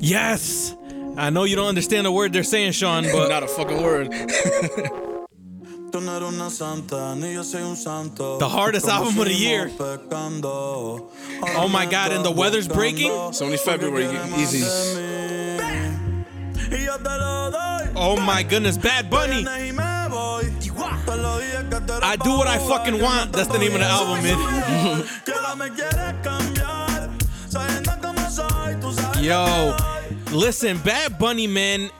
Yes. I know you don't understand the word they're saying, Sean, but Not a fucking word. Tú no eres una santa, ni yo soy un santo. The hardest album of the year. Oh my God, and the weather's breaking? It's only February, easy. Y yo te lo doy. oh my goodness, Bad Bunny. Vienes y me voy. Te lo dije que tú eres I do what I fucking want. That's the name of the album, man. Que ahora me quieres cambiar. Sabiendo cómo soy, tú sabes Yo, listen, Bad Bunny, man.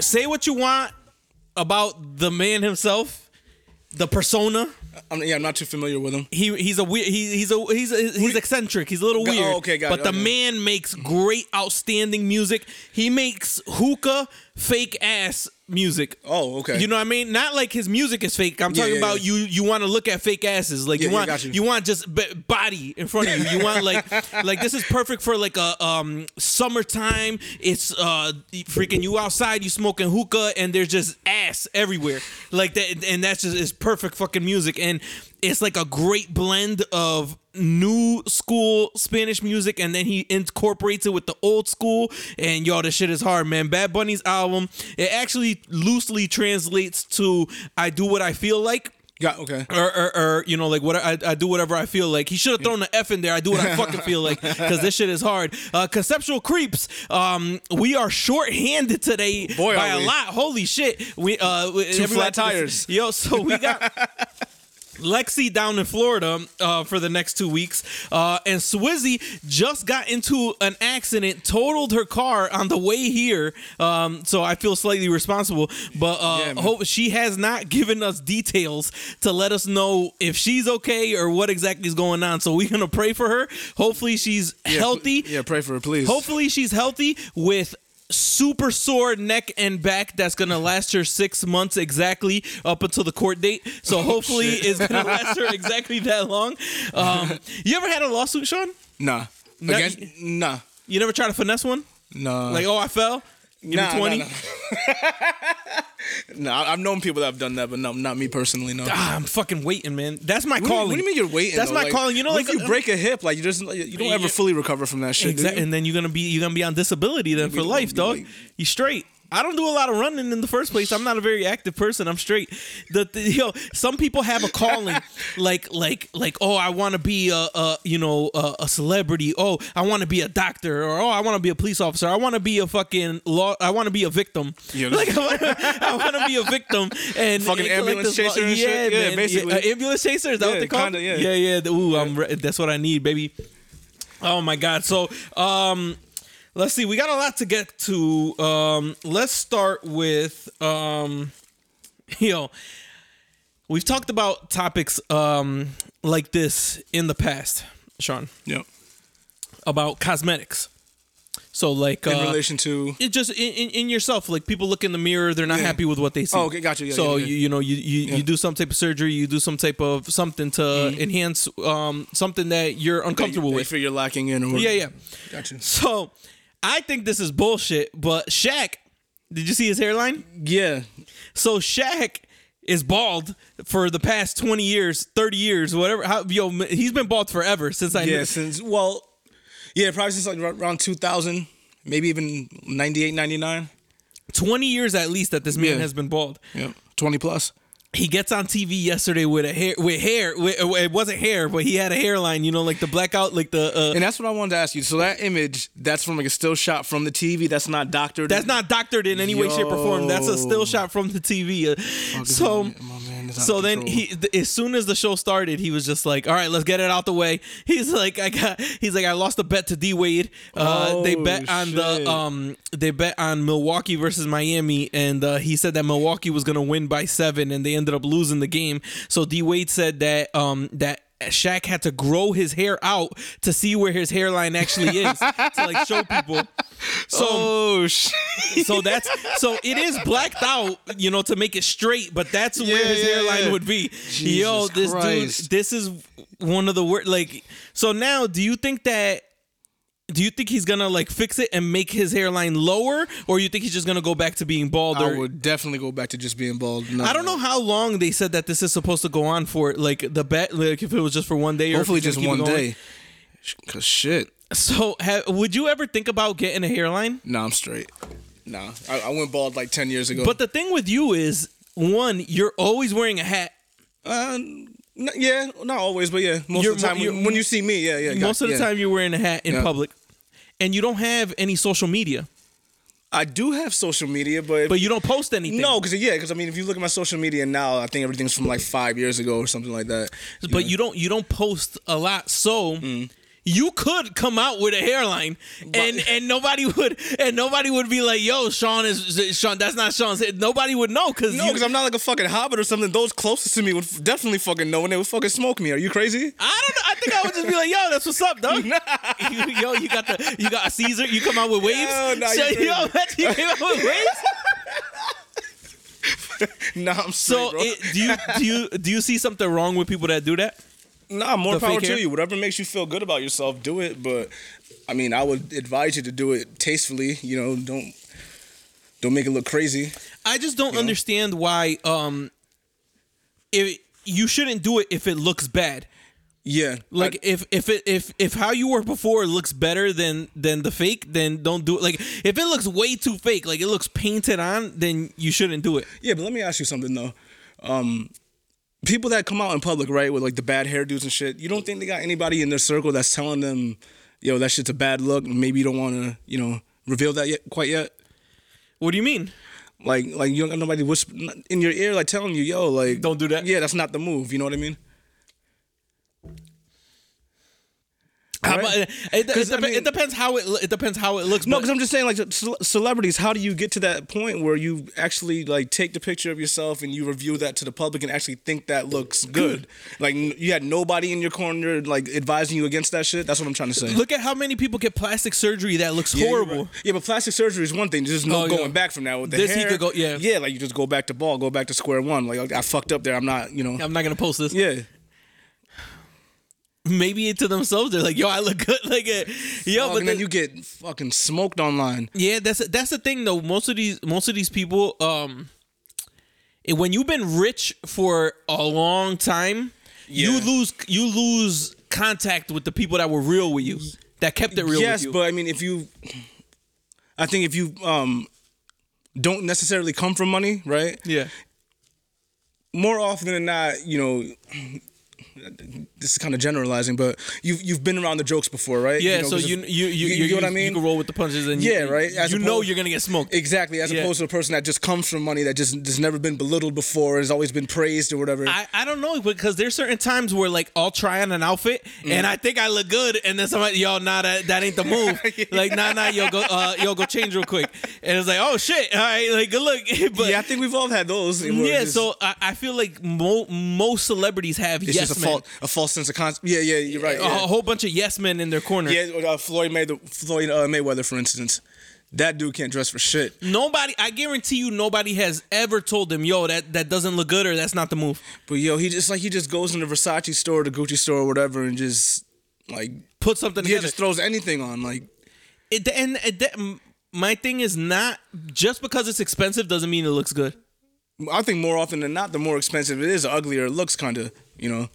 Say what you want about the man himself, the persona. I'm, yeah, I'm not too familiar with him. He he's a weird. He, he's a he's a, he's eccentric. He's a little oh, weird. okay, got but it, the okay. man makes great, outstanding music. He makes hookah fake ass music. Oh, okay. You know what I mean? Not like his music is fake. I'm Yeah, talking yeah, about yeah. you. You want to look at fake asses. Like you want got you. want just b- body in front of you. You want like like this is perfect for like a um summertime. It's uh freaking you outside. You smoking hookah and there's just ass everywhere. Like that, and that's just is perfect fucking music. And it's like a great blend of new school Spanish music and then he incorporates it with the old school. And y'all this shit is hard man. Bad Bunny's album it actually loosely translates to I do what I feel like. Yeah, okay. or, or, or you know like what I, I do whatever I feel like. He should have thrown the F in there I do what I fucking feel like because this shit is hard. Uh, conceptual creeps um we are short-handed today Boy, by a we. lot. Holy shit. We uh two flat tires. yo so we got Lexi down in Florida uh, for the next two weeks, uh, and Swizzy just got into an accident, totaled her car on the way here. Um, so I feel slightly responsible, but uh, Yeah, hope she has not given us details to let us know if she's okay or what exactly is going on. So we're gonna pray for her. Hopefully she's Yeah, healthy. Yeah, pray for her, please. Hopefully she's healthy with super sore neck and back that's gonna last her six months exactly up until the court date. So hopefully shit. it's gonna last her exactly that long. Um, you ever had a lawsuit, Sean? Nah. Nah, Against, nah. You never tried to finesse one? Nah. Like, oh, I fell. Give nah, me twenty. Nah, nah. nah, I've known people that have done that, but no, not me personally. No. Ah, I'm fucking waiting, man. That's my What do, you, calling. what do you mean you're waiting? That's though? my Like, calling. You know, what like if you break a hip, like you just you don't ever fully recover from that shit. Exactly, and then you're gonna be you're gonna be on disability then for You'll be- life, dog. like- You straight. I don't do a lot of running in the first place. I'm not a very active person. I'm straight. The, the you know, some people have a calling, like like like oh, I want to be a, a you know a, a celebrity. Oh, I want to be a doctor, or oh, I want to be a police officer. I want to be a fucking law. I want to be a victim. Yeah, like I want to be a victim and Fucking and ambulance this law- chaser and yeah, shit? Yeah, man. basically. uh, ambulance chaser. Is that what Yeah, they call? kinda, yeah. yeah, yeah. Ooh, I'm. Re- that's what I need, baby. Oh my god. So, um let's see. We got a lot to get to. Um let's start with um you know, we've talked about topics um like this in the past, Sean, Yep. about cosmetics. So like In uh, relation to it just in, in, in yourself like people look in the mirror they're not Yeah. happy with what they see Oh, okay, gotcha, yeah, so yeah. You, you know you you, Yeah. you do some type of surgery you do some type of something to Mm-hmm. enhance um something that you're uncomfortable that you with feel you're lacking in. Or yeah yeah Gotcha. so i think this is bullshit but Shaq did you see his hairline Yeah. so Shaq is bald for the past 20 years 30 years whatever how yo he's been bald forever since i Yeah. knew Since well, yeah, probably since like around 2000, maybe even 98, 99. 20 years at least that this man Yeah. has been bald Yep. 20 plus. He gets on TV yesterday with a hair with hair with, it wasn't hair but he had a hairline you know like the blackout like the uh, And that's what I wanted to ask you. So that image, that's from like a still shot from the TV. That's not doctored. that's not doctored in any way shape or form that's a still shot from the TV uh, so man so then control. he th- as soon as the show started he was just like all right let's get it out the way he's like I got he's like I lost a bet to D Wade uh, they Oh, bet on shit. the um they bet on Milwaukee versus Miami and uh, he said that Milwaukee was gonna win by seven and they ended up losing the game so D Wade said that um that Shaq had to grow his hair out to see where his hairline actually is to like show people. So oh shit. so that's so it is blacked out, you know, to make it straight, but that's where his yeah, hairline yeah. would be. Yo, this Christ. dude, this is one of the worst. Like, so now, do you think that? Do you think he's gonna like fix it and make his hairline lower, or you think he's just gonna go back to being bald? I Or would definitely go back to just being bald. No. I don't know how long they said that this is supposed to go on for. Like the bet, like if it was just for one day, Hopefully just one day. Cause shit. So, ha, would you ever think about getting a hairline? Nah, I'm straight. Nah, I, I went bald like ten years ago. But the thing with you is, one, you're always wearing a hat. uh, n- yeah, not always, but yeah, most You're of the time mo- when, you're- when you see me, yeah, yeah. Most of the yeah. time, you're wearing a hat in Yeah. public, and you don't have any social media, I do have social media, but, but you don't post anything. no, because yeah, because I mean, if you look at my social media now, I think everything's from like five years ago or something like that. but you don't you don't post a lot so Mm. You could come out with a hairline and and nobody would and nobody would be like yo sean is is- sean that's not sean's hair." nobody would know because No, because I'm not like a fucking hobbit or something. Those closest to me would definitely fucking know, and they would fucking smoke me. Are you crazy? I don't know. I think I would just be like, "Yo, that's what's up, dog." you, yo, you got the, you got a Caesar. You come out with waves. Yo, nah, so, yo, you came out with waves. nah, I'm straight, So, it, do you do you do you see something wrong with people that do that? Nah, more power to hair? you. Whatever makes you feel good about yourself, do it. But I mean, I would advise you to do it tastefully. You know, don't don't make it look crazy. I just don't understand why um if you shouldn't do it if it looks bad. Yeah, Like if if it if if how you were before looks better than than the fake, then don't do it. Like if it looks way too fake, like it looks painted on, then you shouldn't do it. Yeah, but let me ask you something though. Um, people that come out in public, right, with like the bad hairdos and shit, you don't think they got anybody in their circle that's telling them, yo, that shit's a bad look, and maybe you don't want to, you know, reveal that yet quite yet. What do you mean? Like, like you don't got nobody whisper in your ear, like telling you, yo, like, Don't do that? Yeah, that's not the move. You know what I mean? How Right? about- it, it, 'Cause, I mean- it depends how it it depends how it looks. No, because I'm just saying, like ce- celebrities. How do you get to that point where you actually like take the picture of yourself and you review that to the public and actually think that looks good? Like n- you had nobody in your corner like advising you against that shit. That's what I'm trying to say. look at how many people get plastic surgery that looks Yeah, horrible. right. Yeah, but plastic surgery is one thing. There's no Oh, going yeah. back from that. With the This he hair, could go- yeah. yeah, like you just go back to ball, go back to square one. Like I fucked up there. I'm not, you know. I'm not gonna post this. Yeah, Maybe it to themselves they're like, "Yo, I look good." Like, uh, yo, Fuck, but then the- you get fucking smoked online. Yeah, that's that's the thing though. Most of these most of these people, um, when you've been rich for a long time, you lose you lose contact with the people that were real with you, that kept it real yes, with you. but I mean, if you, I think if you um don't necessarily come from money, right? yeah, More often than not, you know. This is kind of generalizing, but you've you've been around the jokes before, right? yeah. know, so you if- you you, you, you, know what I you mean? can roll with the punches, and you- Yeah, right, as you know opposed- you're gonna get smoked. Exactly, as Yeah. opposed to a person that just comes from money that just has never been belittled before, has always been praised or whatever. I, I don't know because there's certain times where like I'll try on an outfit Mm. and I think I look good and then somebody yo nah that, that ain't the move like nah nah yo go uh yo go change real quick and it's like oh shit all right like good look but yeah, I think we've all had those. yeah, just- so I, I feel like mo- most celebrities have yes a men. false a false sense of concept. Yeah, yeah, you're right. A Yeah, whole bunch of yes men in their corner. yeah uh, Floyd Floyd uh, Mayweather, for instance, that dude can't dress for shit. Nobody, I guarantee you, nobody has ever told them, "Yo, that that doesn't look good" or "That's not the move." But yo, he just like he just goes in the Versace store, the Gucci store, or whatever, and just like Put something yeah, together. just throws anything on. Like It, and it, that- my thing is not just because it's expensive doesn't mean it looks good. I think more often than not, the more expensive it is, the uglier it looks. Kind of, you know.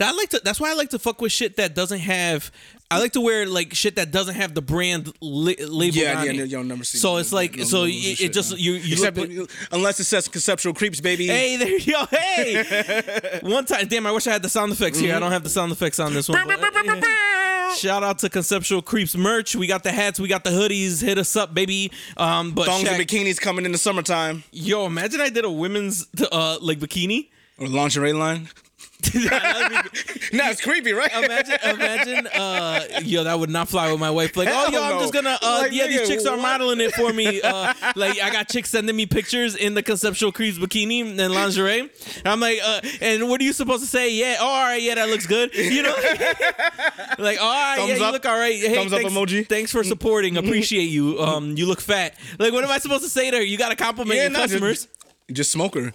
I like to. That's why I like to fuck with shit that doesn't have. I like to wear like shit that doesn't have the brand li- label Yeah, on yeah, it. no, yo, never seen So it's like no so logos and it, it just no. you you Except look. unless it says conceptual creeps, baby. Hey there, yo, hey! One time, damn, I wish I had the sound effects here. I don't have the sound effects on this one. but, yeah. Shout out to Conceptual Creeps merch. We got the hats, we got the hoodies. Hit us up, baby. Um, but Thongs Shaq- and bikinis coming in the summertime yo, imagine I did a women's uh like bikini. or lingerie line. Nah, it's creepy, right? imagine, imagine, uh, yo, that would not fly with my wife. Like, oh, Hell yo, I'm just gonna, uh, Like, yeah, these nigga, chicks are modeling it for me. Uh, like, I got chicks sending me pictures in the conceptual creeps bikini and lingerie. And I'm like, uh, and what are you supposed to say? Yeah, oh, all right, yeah, that looks good. You know, like, all right, Thumbs yeah, you look all right. Hey, Thumbs up thanks, emoji. Thanks for supporting. Appreciate you. Um, you look fat. Like, what am I supposed to say to her? You got to compliment your nah, customers. Just, smoke her.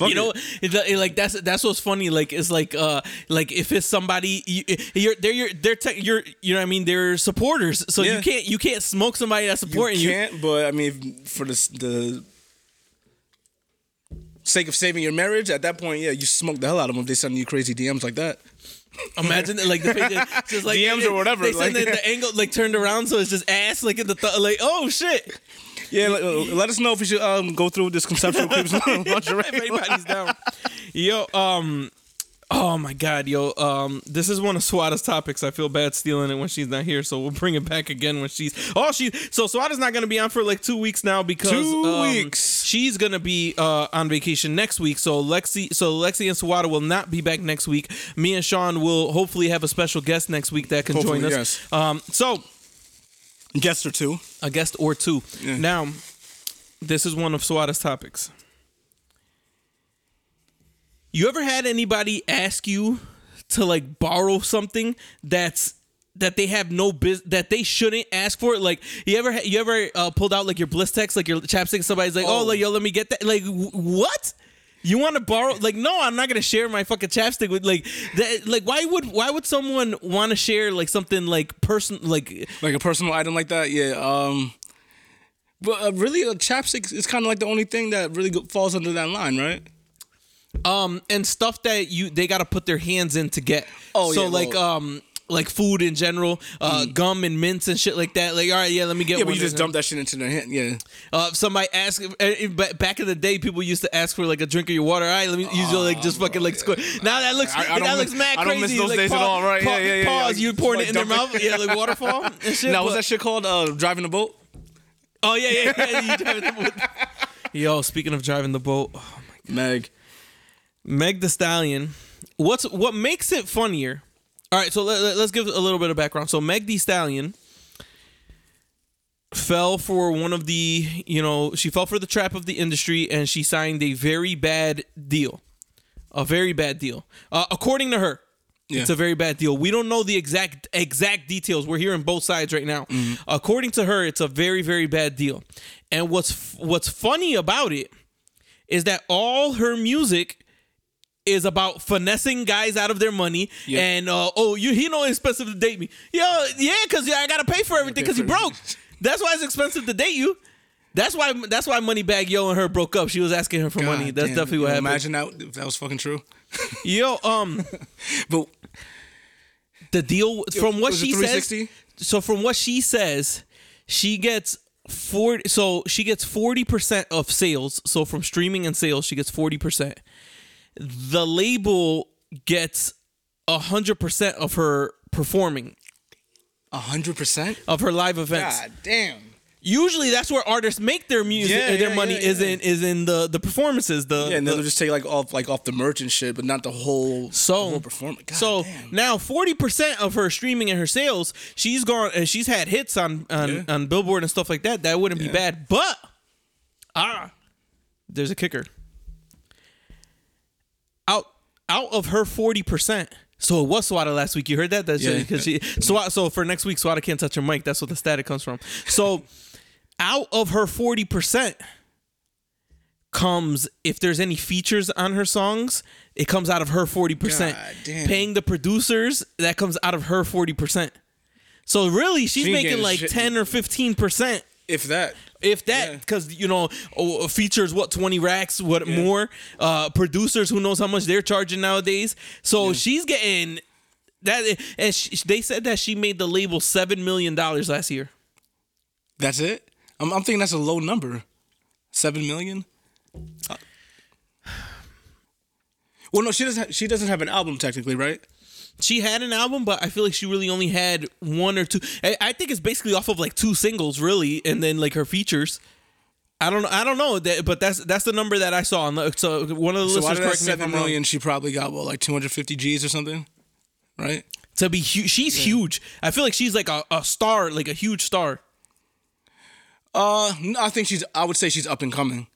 Fuck You know, it. it, it, like that's that's what's funny. Like it's like uh like if it's somebody you, you're they're your they're te- you're you know what I mean they're supporters. So you can't you can't smoke somebody that's supporting you you. can't, but I mean, for the the sake of saving your marriage, at that point, yeah, you smoke the hell out of them if they send you crazy DMs like that. Imagine it, like the just like DMs or whatever, They send like- the, the angle like turned around, so it's just ass, like in the th- like. Oh shit! Yeah, let, let us know if we should um, go through this conceptual creeps lingerie. if anybody's down. Yo, um, oh my god, yo, um, this is one of Swada's topics. I feel bad stealing it when she's not here, so we'll bring it back again when she's. Oh, she. So Swada's not gonna be on for like two weeks now because Two um, weeks. She's gonna be uh, on vacation next week. So Lexi, so Lexi and Swada will not be back next week. Me and Sean will hopefully have a special guest next week that can join us. yes. Um, so Guest or two. a guest or two. Yeah. Now, this is one of Swada's topics. You ever had anybody ask you to like borrow something that's that they have no biz that they shouldn't ask for? Like you ever you ever uh, pulled out like your Blistex like your chapstick? Somebody's like, oh, Oh. like yo, let me get that. Like wh- what? You want to borrow? Like no, I'm not gonna share my fucking chapstick with like that. Like why would why would someone want to share like something like person like Like a personal item like that, yeah. Um, but uh, really, a chapstick is kind of like the only thing that really falls under that line, right? um and stuff that you they got to put their hands in to get Oh, yeah. so yeah, like well- um like food in general uh gum and mints and shit like that like all right yeah let me get Mm. Yeah, but you just dump that shit into their hand. Yeah. uh somebody ask uh, uh, back in the day people used to ask for like a drink of your water all right let me use your like just fucking like squirt now that looks I- I that don't looks miss- mad I don't crazy miss those like, days at all, right? pa- Yeah, yeah, yeah, pause yeah. you pouring Like it in their mouth yeah like waterfall and shit Now, was but- that shit called uh, driving the boat? oh yeah yeah, yeah you driving the boat. yo speaking of driving the boat oh my Meg. Meg the Stallion. What's what makes it funnier? All right, so let, us give a little bit of background. So Meg the Stallion fell for one of the, you know, she fell for the trap of the industry and she signed a very bad deal. A very bad deal. Uh, according to her. Yeah. It's a very bad deal. We don't know the exact exact details. We're hearing both sides right now. According to her, it's a very very bad deal. And what's what's funny about it is that all her music is about finessing guys out of their money Yeah. and uh, oh you he know it's expensive to date me. Yo, yeah because yeah, I gotta pay for everything because for broke. That's why it's expensive to date you. That's why that's why Moneybagg Yo and her broke up. She was asking her for money. That's damn. definitely what happened. Imagine that if that was fucking true. yo um But the deal from what she says so from what she says she gets 40 so she gets 40% of sales. So from streaming and sales she gets 40% the label gets a 100% of her performing A hundred percent. of her live events God damn. usually that's where artists make their music Yeah, their yeah, money yeah, is in is in the the performances the, Yeah, and the they'll just take like off like off the merch and shit, but not the whole So, the whole performance. God so damn. now forty percent of her streaming and her sales, she's gone and she's had hits on on, on Billboard and stuff like that. That wouldn't be bad, but ah, there's a kicker. Out of her forty percent. So it was Swada last week. You heard that? That's Yeah. because she Swada, so for next week, Swada can't touch her mic. That's what the static comes from. So out of her forty percent comes if there's any features on her songs, it comes out of her forty percent. God damn. Paying the producers, that comes out of her forty percent. So really, she's She making like shit. ten or fifteen percent. if that. If that, Yeah. because you know, oh, features what twenty racks, what more? Uh, producers, who knows how much they're charging nowadays. So she's getting that, and she, they said that she made the label seven million dollars last year. That's it. I'm, I'm thinking that's a low number. Seven million. Uh, Well, no, she doesn't. Have, she doesn't have an album technically, right? She had an album, but I feel like she really only had one or two. I, I think it's basically off of like two singles, really, and then like her features. I don't know. I don't know that, but that's that's the number that I saw. On the, so one of the So listeners correct seven million, she probably got what, like 250 G's or something, right? To be huge, she's huge. I feel like she's like a, a star, like a huge star. Uh, I think she's. I would say she's up and coming.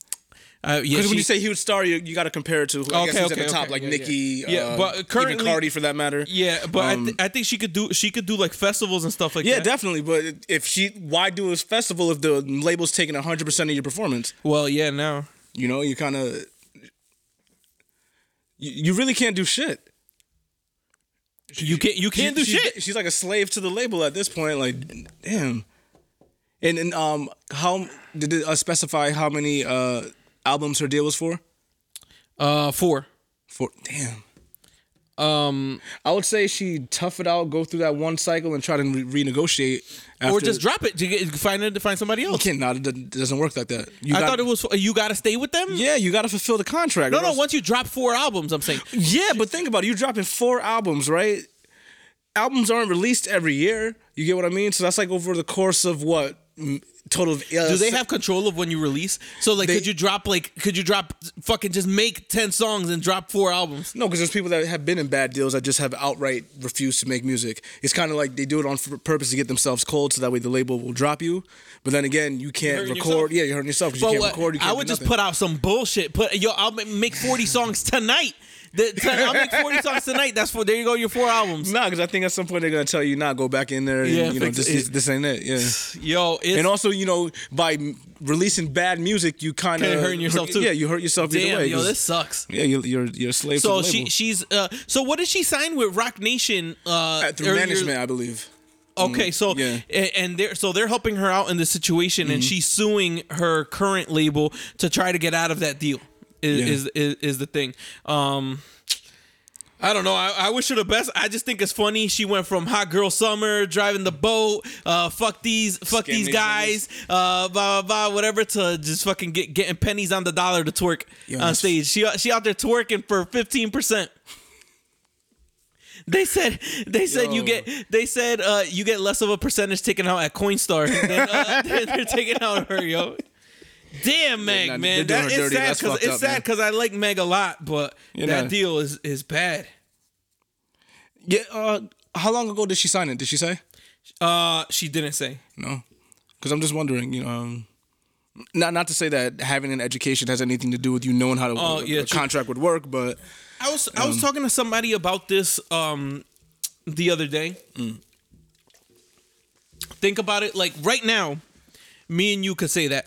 Uh, yeah, Because when you say huge star, you, you got to compare it to. I Okay, guess who's okay, at the top, okay, like yeah, Nicki. yeah. Yeah, uh, but currently- even Cardi for that matter. yeah, but I, Um, th- I think she could do she could do like festivals and stuff like Yeah, that. Yeah, definitely. But if she, why do a festival if the label's taking 100 percent of your performance? Well, yeah, now You know, you kind of, you, you really can't do shit. you can't you can't do She- she's- shit. She's like a slave to the label at this point. Like, damn. And and um, how did it uh, specify how many uh albums her deal was for? Uh, four. For damn. Um, I would say she tough it out, go through that one cycle, and try to re- renegotiate. or just drop it to get find it to find somebody You else. can't. Not, it doesn't- work like that. You I got- thought it was you got to stay with them. Yeah, you got to fulfill the contract. No, no. else- Once you drop four albums, I'm saying. Yeah, but think about it. You're dropping four albums, right? Albums aren't released every year. You get what I mean? So that's like over the course of what total? Uh, Do they have control of when you release? So like, They- could you drop like, could you drop fucking just make ten songs and drop four albums? No, because there's people that have been in bad deals that just have outright refused to make music. It's kind of like they do it on purpose to get themselves cold, so that way the label will drop you. But then again, you can't record. yourself? Yeah, you're hurting yourself because you can't what, record. You can't I would just put out some bullshit. Put yo, I'll make forty songs tonight. The, I'll make forty songs tonight. That's for there you go. Your four albums. Nah, because I think at some point they're gonna tell you, "Nah, go back in there." And, Yeah, you know, this, it. this, ain't it. Yeah. Yo, it's, And also, you know, by releasing bad music, you kind of hurting yourself, too. Yeah, you hurt yourself either way. yo, this sucks. Yeah, you're you're, you're a slave So she she's uh so what did she sign with Roc Nation uh Uh, through earlier- management, I believe. Okay, so yeah. and they're so they're helping her out in this situation, and she's suing her current label to try to get out of that deal. Is Yeah. is, is, is the thing? Um, I don't know. I, I wish her the best. I just think it's funny. She went from hot girl summer, driving the boat, uh, fuck these, fuck Scam these guys, uh, blah blah blah, whatever, to just fucking get getting pennies on the dollar to twerk Yo, on stage. She she out there twerking for fifteen percent. They said they said you get they said uh you get less of a percentage taken out at Coinstar than uh, than they're taking out her yo. Damn Meg, nah, man, that is dirty. sad That's because it's up, sad because I like Meg a lot, but You that know. deal is is bad. Yeah. Uh, how long ago did she sign it? Did she say? Uh, she didn't say. No. Because I'm just wondering. You know. Um, not not to say that having an education has anything to do with you knowing how to, Oh, a, yeah, a contract would work, but I was I was talking to somebody about this um the other day. Think about it like right now, me and you could say that.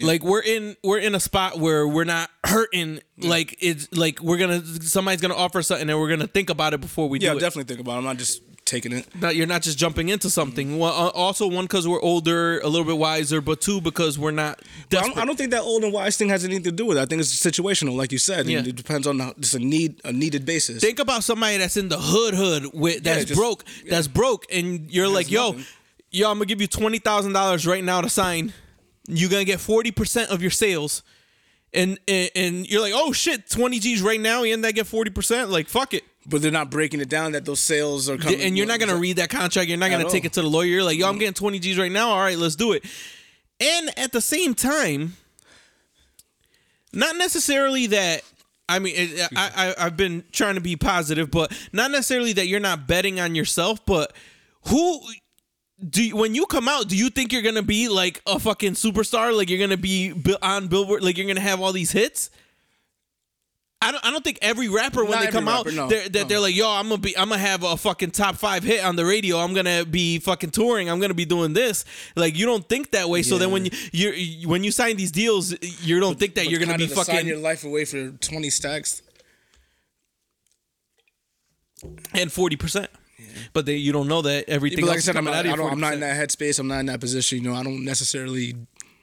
Like we're in we're in a spot where we're not hurting. Like it's like we're gonna somebody's gonna offer something and we're gonna think about it before we yeah, do it. definitely think about. it. I'm not just taking it. That you're not just jumping into something. Well, uh, also one because we're older, a little bit wiser, but two because we're not I don't, think that old and wise thing has anything to do with it. I think it's situational, like you said. Yeah. It depends on how, just a need a needed basis. Think about somebody that's in the hood hood with that's just- broke, that's broke, and you're like, yo, nothing. yo, I'm gonna give you twenty thousand dollars right now to sign. You're gonna get forty percent of your sales, and, and and you're like, oh shit, twenty G's right now, and I get forty percent. Like fuck it, but they're not breaking it down that those sales are coming. and you're not gonna read that contract. You're not gonna At take all. it to the lawyer. You're like, yo, I'm mm. getting twenty G's right now. All right, let's do it. And at the same time, not necessarily that. I mean, it, I, I I've been trying to be positive, but not necessarily that you're not betting on yourself. But who do you, when you come out? Do you think you're gonna be like a fucking superstar? Like you're gonna be on Billboard? Like you're gonna have all these hits? I don't. I don't think every rapper when Not they come out, no, they're, that no. they're like, "Yo, I'm gonna be, I'm gonna have a fucking top five hit on the radio. I'm gonna be fucking touring. I'm gonna be doing this." Like you don't think that way. So then when you you when you sign these deals, you don't think that you're gonna be to sign fucking your life away for twenty stacks. and forty percent. But they, you don't know that everything. But like I said, I'm not, I don't, I'm not in that headspace. I'm not in that position. You know, I don't necessarily.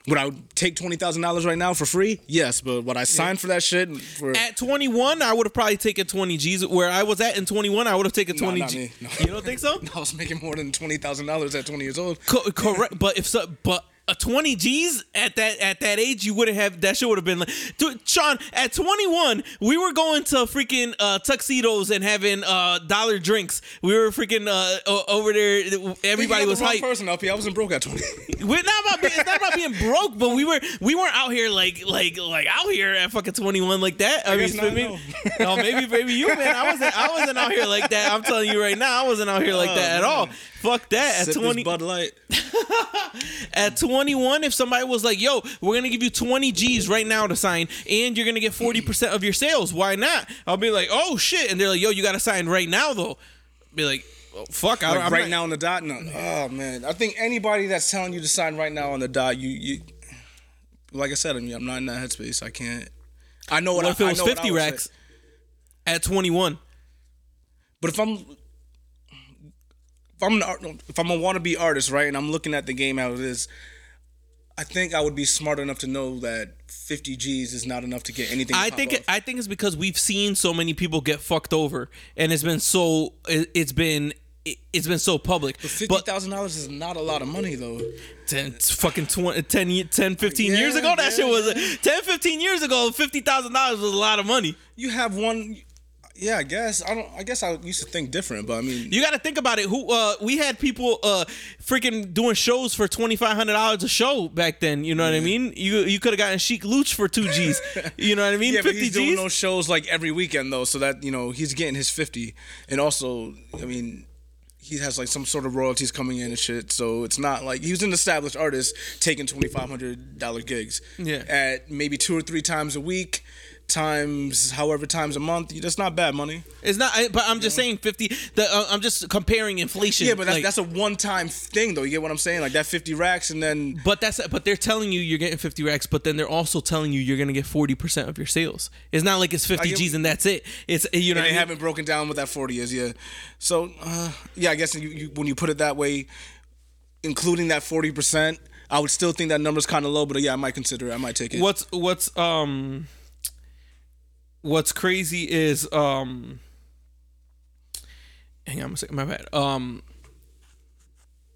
Would I take twenty thousand dollars right now for free? Yes, but would I sign for that shit? For At 21, I would have probably taken 20 G's. Where I was at in 21, I would have taken 20 not G's. No. You don't think so? I was making more than twenty thousand dollars at twenty years old. Co- correct, but if so, but a 20 G's at that at that age, you wouldn't have that shit would have been like, dude, Sean. At 21, we were going to freaking uh, tuxedos and having uh, dollar drinks. We were freaking uh, over there. Everybody was the hype. person LP. I wasn't broke at twenty. We're not about being, it's not about being broke, but we were we weren't out here like like like out here at fucking 21 like that. I, guess mean, not, maybe, no, maybe maybe you man. I wasn't I wasn't out here like that. I'm telling you right now, I wasn't out here like Oh, that at man. all. Fuck that. At Sip 20 this Bud Light. at 21, if somebody was like, "Yo, we're gonna give you 20 G's right now to sign, and you're gonna get 40 percent of your sales," why not? I'll be like, "Oh shit!" And they're like, "Yo, you gotta sign right now, though." Be like, oh, "Fuck, I, Like I'm right not- now on the dot. No. Oh man, I think anybody that's telling you to sign right now on the dot, you you. Like I said, I mean, I'm not in that headspace. I can't. I know what, What if I, it I was 50 would say. racks at 21? But if I'm if I'm an art, if I'm a wannabe artist, right, and I'm looking at the game how it is, I think I would be smart enough to know that 50 G's is not enough to get anything. I think off. I think it's because we've seen so many people get fucked over, and it's been so it, it's been it, it's been so public. But thousand dollars is not a lot of money though. 10, fucking 20, 10, 10 15 years ago, that yeah, shit was 10, 15 years ago, fifty thousand dollars was a lot of money. You have one. Yeah, I guess I don't. I guess I used to think different, but I mean, You got to think about it. Who uh, we had people uh, freaking doing shows for twenty five hundred dollars a show back then. You know what I mean? You you could have gotten Sheek Louch for two G's. You know what I mean? yeah, but Fifty he's doing G's. those shows like every weekend though, so that you know he's getting his fifty, and also, I mean. He has like some sort of royalties coming in and shit, so it's not like he was an established artist taking twenty five hundred dollar gigs. Yeah. At maybe two or three times a week, times however times a month. That's not bad money. It's not, but I'm just saying fifty. The, uh, I'm just comparing inflation. Yeah, but that's, like- that's a one time thing though. You get what I'm saying? Like that fifty racks, and then But that's but they're telling you you're getting 50 racks, but then they're also telling you you're gonna get 40 percent of your sales. It's not like it's 50 get- G's and that's it. It's you know and what I they mean? haven't broken down what that 40 is yeah so uh, yeah i guess you, you, when you put it that way including that 40% i would still think that number's kind of low but uh, yeah i might consider it i might take it what's what's um what's crazy is um hang on a second my bad. Um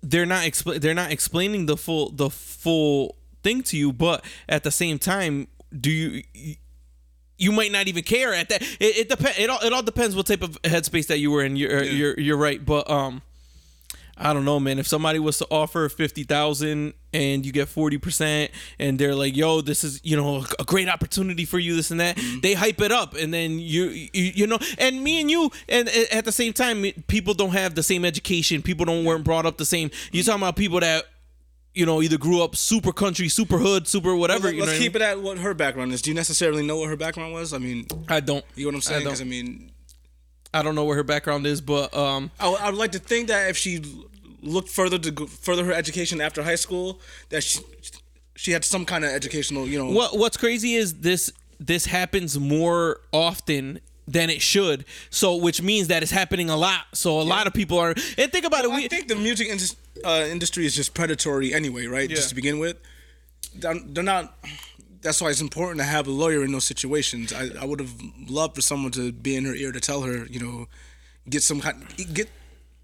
they're not expl- they're not explaining the full the full thing to you but at the same time do you you might not even care at that it, it depends it all, it all depends what type of headspace that you were in. You're you're you're right but um I don't know, man. If somebody was to offer fifty thousand and you get forty percent, and they're like, "Yo, this is you know a great opportunity for you," this and that, mm-hmm. they hype it up, and then you, you you know, and me and you, and at the same time, people don't have the same education. People don't weren't brought up the same. You talking about people that you know either grew up super country, super hood, super whatever. Let, you know us what I keep mean? it at what her background is do you necessarily know what her background was i mean I don't. you know what i'm saying I because i mean I don't know where her background is, but um, I, would- I would like to think that if she looked further to go, further her education after high school that she she had some kind of educational you know what what's crazy is this this happens more often than it should so which means that it's happening a lot so a lot of people are and think about it I we think the music indus- uh, industry is just predatory anyway, right? Yeah. Just to begin with, they're, they're not. That's why it's important to have a lawyer in those situations. I, I would have loved for someone to be in her ear to tell her, you know, get some kind, get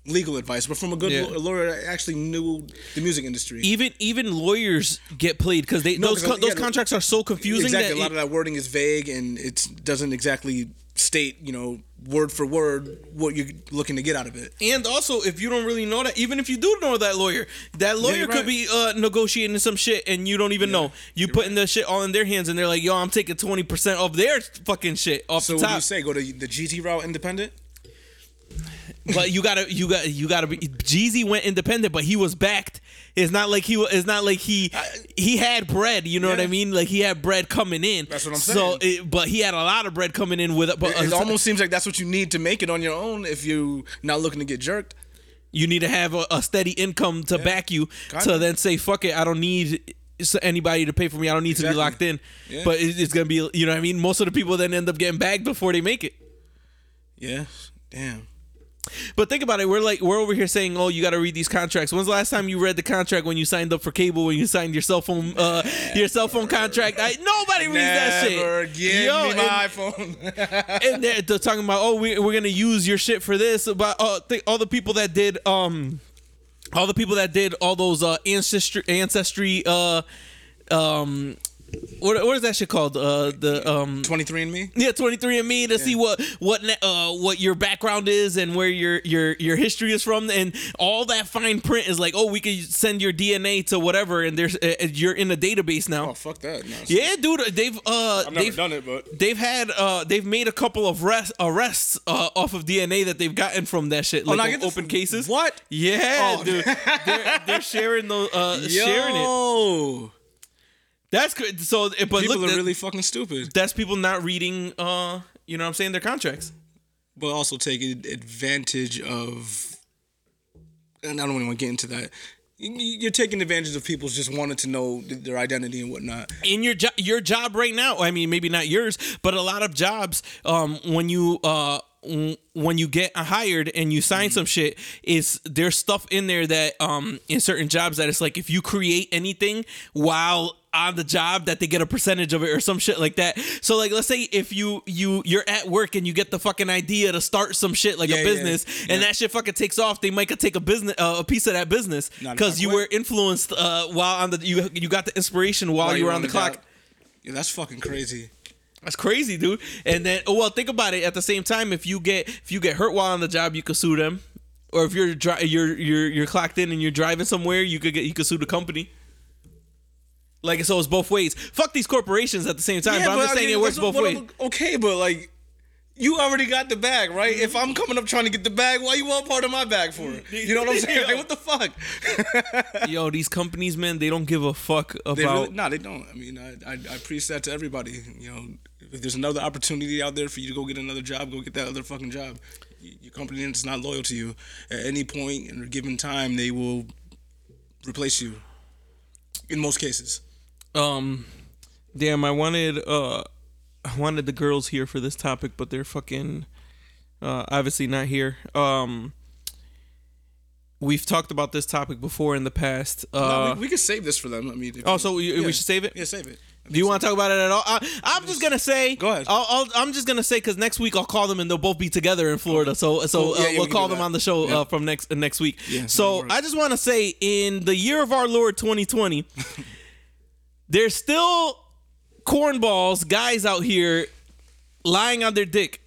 legal advice, but from a good Yeah. law- lawyer that actually knew the music industry. even even lawyers get played because they those co- those yeah, the- contracts are so confusing exactly, a lot it- of that wording is vague and it doesn't exactly state, you know, word for word what you're looking to get out of it. and also if you don't really know that even if you do know that lawyer that lawyer you're could right. be uh, negotiating some shit and you don't even know you putting the shit all in their hands and they're like yo i'm taking 20% of their fucking shit off the top." So what do you say? Go to the GT route, independent. But you gotta you got you gotta be Jeezy went independent but he was backed. It's not like he it's not like he he had bread you know what i mean? Like he had bread coming in. That's what I'm so saying. So, but he had a lot of bread coming in with but It uh, almost seems like that's what you need to make it on your own if you're not looking to get jerked. you need to have a, a steady income to back you to then say fuck it i don't need anybody to pay for me. I don't need to be locked in. Yeah. but it, it's gonna be you know what i mean? Most of the people then end up getting bagged before they make it. Yeah. Damn. But think about it. We're like we're over here saying, "Oh, you got to read these contracts." When's the last time you read the contract when you signed up for cable? When you signed your cell phone, uh, your cell phone contract? I, nobody reads that Never shit. give Yo, me and- my iPhone. and they're, they're talking about oh we, we're gonna use your shit for this about uh, th- all the people that did um all the people that did all those uh ancestry ancestry uh um what what is that shit called uh the um 23 and me. yeah, twenty three and Me to see what what uh what your background is and where your your your history is from, and all that fine print is like, oh, we could send your DNA to whatever, and there's uh, you're in a database now. Oh fuck that. No, Yeah, dude, they've uh I've never they've done it, but they've had uh they've made a couple of rest, arrests uh, off of DNA that they've gotten from that shit, like of get the- open cases. what? Yeah, Oh. dude, they're, they're sharing those uh sharing it. That's good. So, but people look, are that- really fucking stupid, that's people not reading uh you know what I'm saying their contracts. but also taking advantage of. And I don't really want to get into that. You- You're taking advantage of people just wanting to know their identity and whatnot. in your job your job right now i mean maybe not yours but a lot of jobs um when you uh when you get hired and you sign some shit, is there's stuff in there that um in certain jobs that it's like if you create anything while on the job that they get a percentage of it or some shit like that. So like let's say if you you you're at work and you get the fucking idea to start some shit like Yeah, a yeah, business and yeah. that shit fucking takes off, they might take a business uh, a piece of that business because you were influenced uh while on the you you got the inspiration while, you were on the clock. job. Yeah, that's fucking crazy. That's crazy, dude. And then, oh well, think about it. At the same time, if you get if you get hurt while on the job, you could sue them. Or if you're dri- you're you're you're clocked in and you're driving somewhere, you could get you could sue the company. Like so, it's both ways. Fuck these corporations at the same time, Yeah, but I'm just I saying mean, it works both ways. Okay, but like, you already got the bag, right? If I'm coming up trying to get the bag, why you want part of my bag for? It? You know what I'm saying? Like, what the fuck? Yo, these companies, man, they don't give a fuck about. They really, no, they don't. I mean, I, I, I preach that to everybody. You know, if there's another opportunity out there for you to go get another job, go get that other fucking job. Your company is not loyal to you. At any point in a given time, they will replace you. In most cases. Um, damn, I wanted uh, I wanted the girls here for this topic, but they're fucking uh, obviously not here. Um, we've talked about this topic before in the past. Uh, No, we, we can save this for them. I mean, oh, so we, yeah. we should save it. Yeah, save it. Do you want to talk about it at all? I, I'm just gonna say. Go ahead. I'll, I'll, I'm just gonna say because next week I'll call them and they'll both be together in Florida. So so Cool. Yeah, uh, yeah, we we'll can call them on the show Yeah. uh, from next uh, next week. Yeah, so. I just want to say, in the year of our Lord 2020, there's still cornballs guys out here lying on their dick,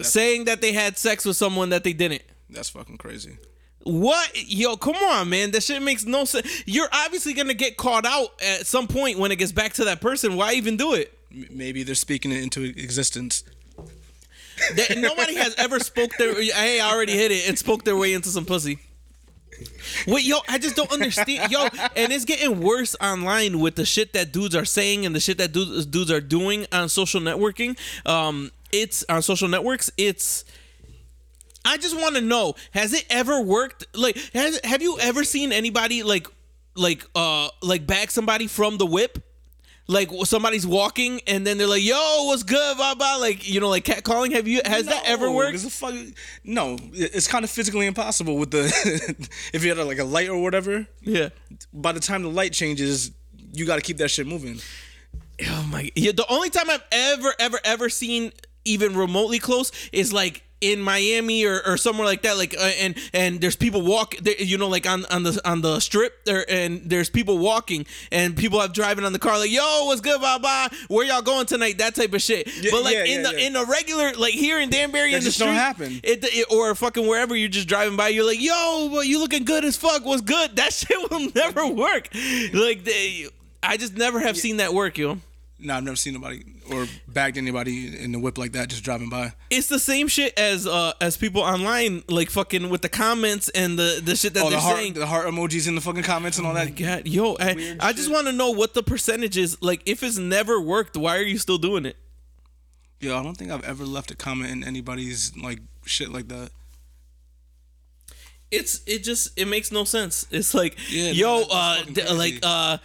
saying that they had sex with someone that they didn't. That's fucking crazy. What? Yo, come on, man. That shit makes no sense. You're obviously gonna get caught out at some point when it gets back to that person. Why even do it? Maybe they're speaking it into existence. That nobody has ever spoke their hey, I already hit it and spoke their way into some pussy. Wait, yo, I just don't understand, yo, and it's getting worse online with the shit that dudes are saying and the shit that dudes, dudes are doing on social networking. Um, it's on social networks. It's. I just want to know: Has it ever worked? Like, has have you ever seen anybody like, like, uh, like bag somebody from the whip? Like somebody's walking and then they're like, "Yo, what's good?" Blah blah. Like you know, like catcalling. Have you? Has that ever worked? Fuck, no, it's kind of physically impossible with the if you had like a light or whatever. Yeah. By the time the light changes, you got to keep that shit moving. Oh my! Yeah, the only time I've ever, ever, ever seen even remotely close is like in Miami or, or somewhere like that. Like, uh, and and there's people walk, there, you know, like on on the on the strip there, and there's people walking, and people have driving on the car, like, "Yo, what's good, bye bye? Where y'all going tonight?" That type of shit. Yeah, but like yeah, in yeah, the in a regular, like here in Danbury, That in the just don't street, happen. It, it or fucking wherever you're just driving by, you're like, "Yo, but you looking good as fuck? What's good?" That shit will never work. Like they. I just never have seen that work, yo. No, I've never seen nobody or bagged anybody in the whip like that just driving by. it's the same shit as uh as people online like fucking with the comments and the the shit that Oh, they're the heart, saying. the heart emojis in the fucking comments and all that. God, yo, I, I just want to know what the percentage is. Like, if it's never worked, why are you still doing it? Yo, I don't think I've ever left a comment in anybody's like shit like that. It's it just it makes no sense. It's like, Yeah, yo, no, uh, d- like, uh,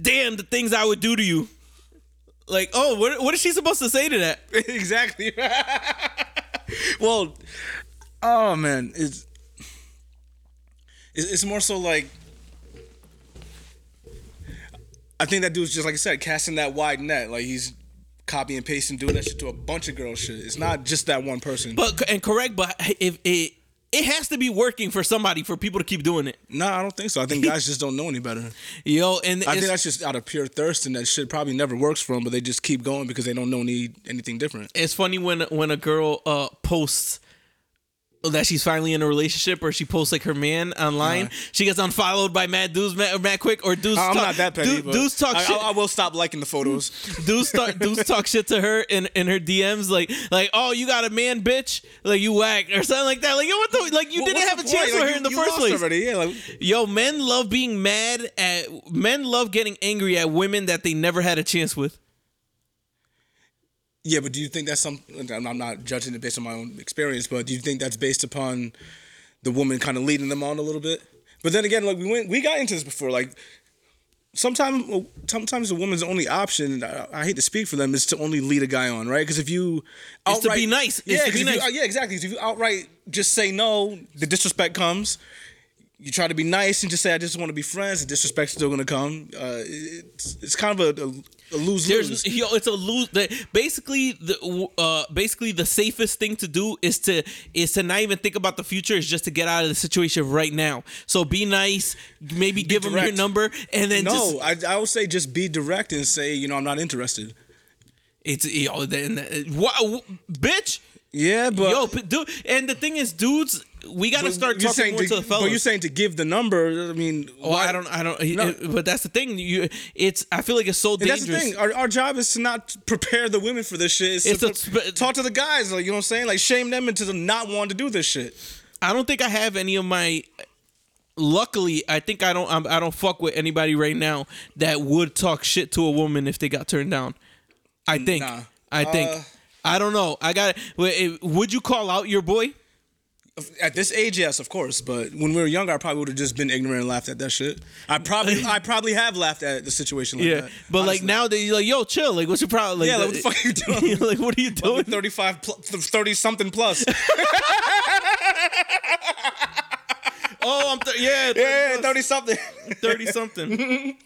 damn, the things I would do to you. Like, oh, what what is she supposed to say to that? exactly. well, oh man, it's it's more so like I think that dude's just like I said, casting that wide net. Like he's copy and pasting, doing that shit to a bunch of girl shit. It's not just that one person. But and correct, but if it it has to be working for somebody for people to keep doing it. no, I don't think so. I think guys just don't know any better. Yo, and I think that's just out of pure thirst, and that shit probably never works for them. But they just keep going because they don't know any anything different. it's funny when when a girl uh posts Oh, that she's finally in a relationship or she posts like her man online. Uh-huh. She gets unfollowed by mad dudes mad, mad quick or dudes I'm talk, not that petty. but dudes talk I, shit. I, I will stop liking the photos. dudes talk dudes talk shit to her in, in her DMs like like oh you got a man bitch? Like you whack or something like that. Like yo what the like you Well, didn't have a chance with Like, her you- in the you first lost place. Already. Yeah, like, yo men love being mad at men love getting angry at women that they never had a chance with yeah, but do you think that's some? I'm not judging it based on my own experience, but do you think that's based upon the woman kind of leading them on a little bit? But then again, like we went, we got into this before. Like sometimes sometimes a woman's only option. I, I hate to speak for them, is to only lead a guy on, right? Because if you It's to be nice. It's yeah, be if you- yeah, exactly. If you outright just say no, the disrespect comes. You try to be nice and just say I just want to be friends. The disrespect's still gonna come. Uh, it's it's kind of a, a lose lose. Yo, it's a lose. The, basically, the uh, basically the safest thing to do is to is to not even think about the future. Is just to get out of the situation right now. So be nice. Maybe give them your number, and then No, just I, I would say just be direct and say, you know, I'm not interested. it's yo, then what, bitch. Yeah, but Yo, dude, and the thing is, dudes, we got to start talking more to, the fellas. But you're saying to give the number. I mean, Oh, why- I don't, I don't. No. it- but that's the thing. You, it's. I feel like it's so And that's dangerous. the thing. Our, our job is to not prepare the women for this shit. It's, It's to a pre- talk to the guys, like you know what I'm saying, like shame them into not wanting to do this shit. I don't think I have any of my. Luckily, I think I don't. I'm, I don't fuck with anybody right now that would talk shit to a woman if they got turned down. I think. Nah. I think. Uh, I don't know. I got. it. Would you call out your boy? At this age, yes, of course. But when we were younger, I probably would have just been ignorant and laughed at that shit. I probably, I probably have laughed at the situation like Yeah. that. But like now that you're like, yo, chill. Like, what's your problem? Like, Yeah, like, what the fuck are you doing? like, what are you doing? 35, 30 something plus. oh, I'm th- yeah, yeah, 30 something. thirty something.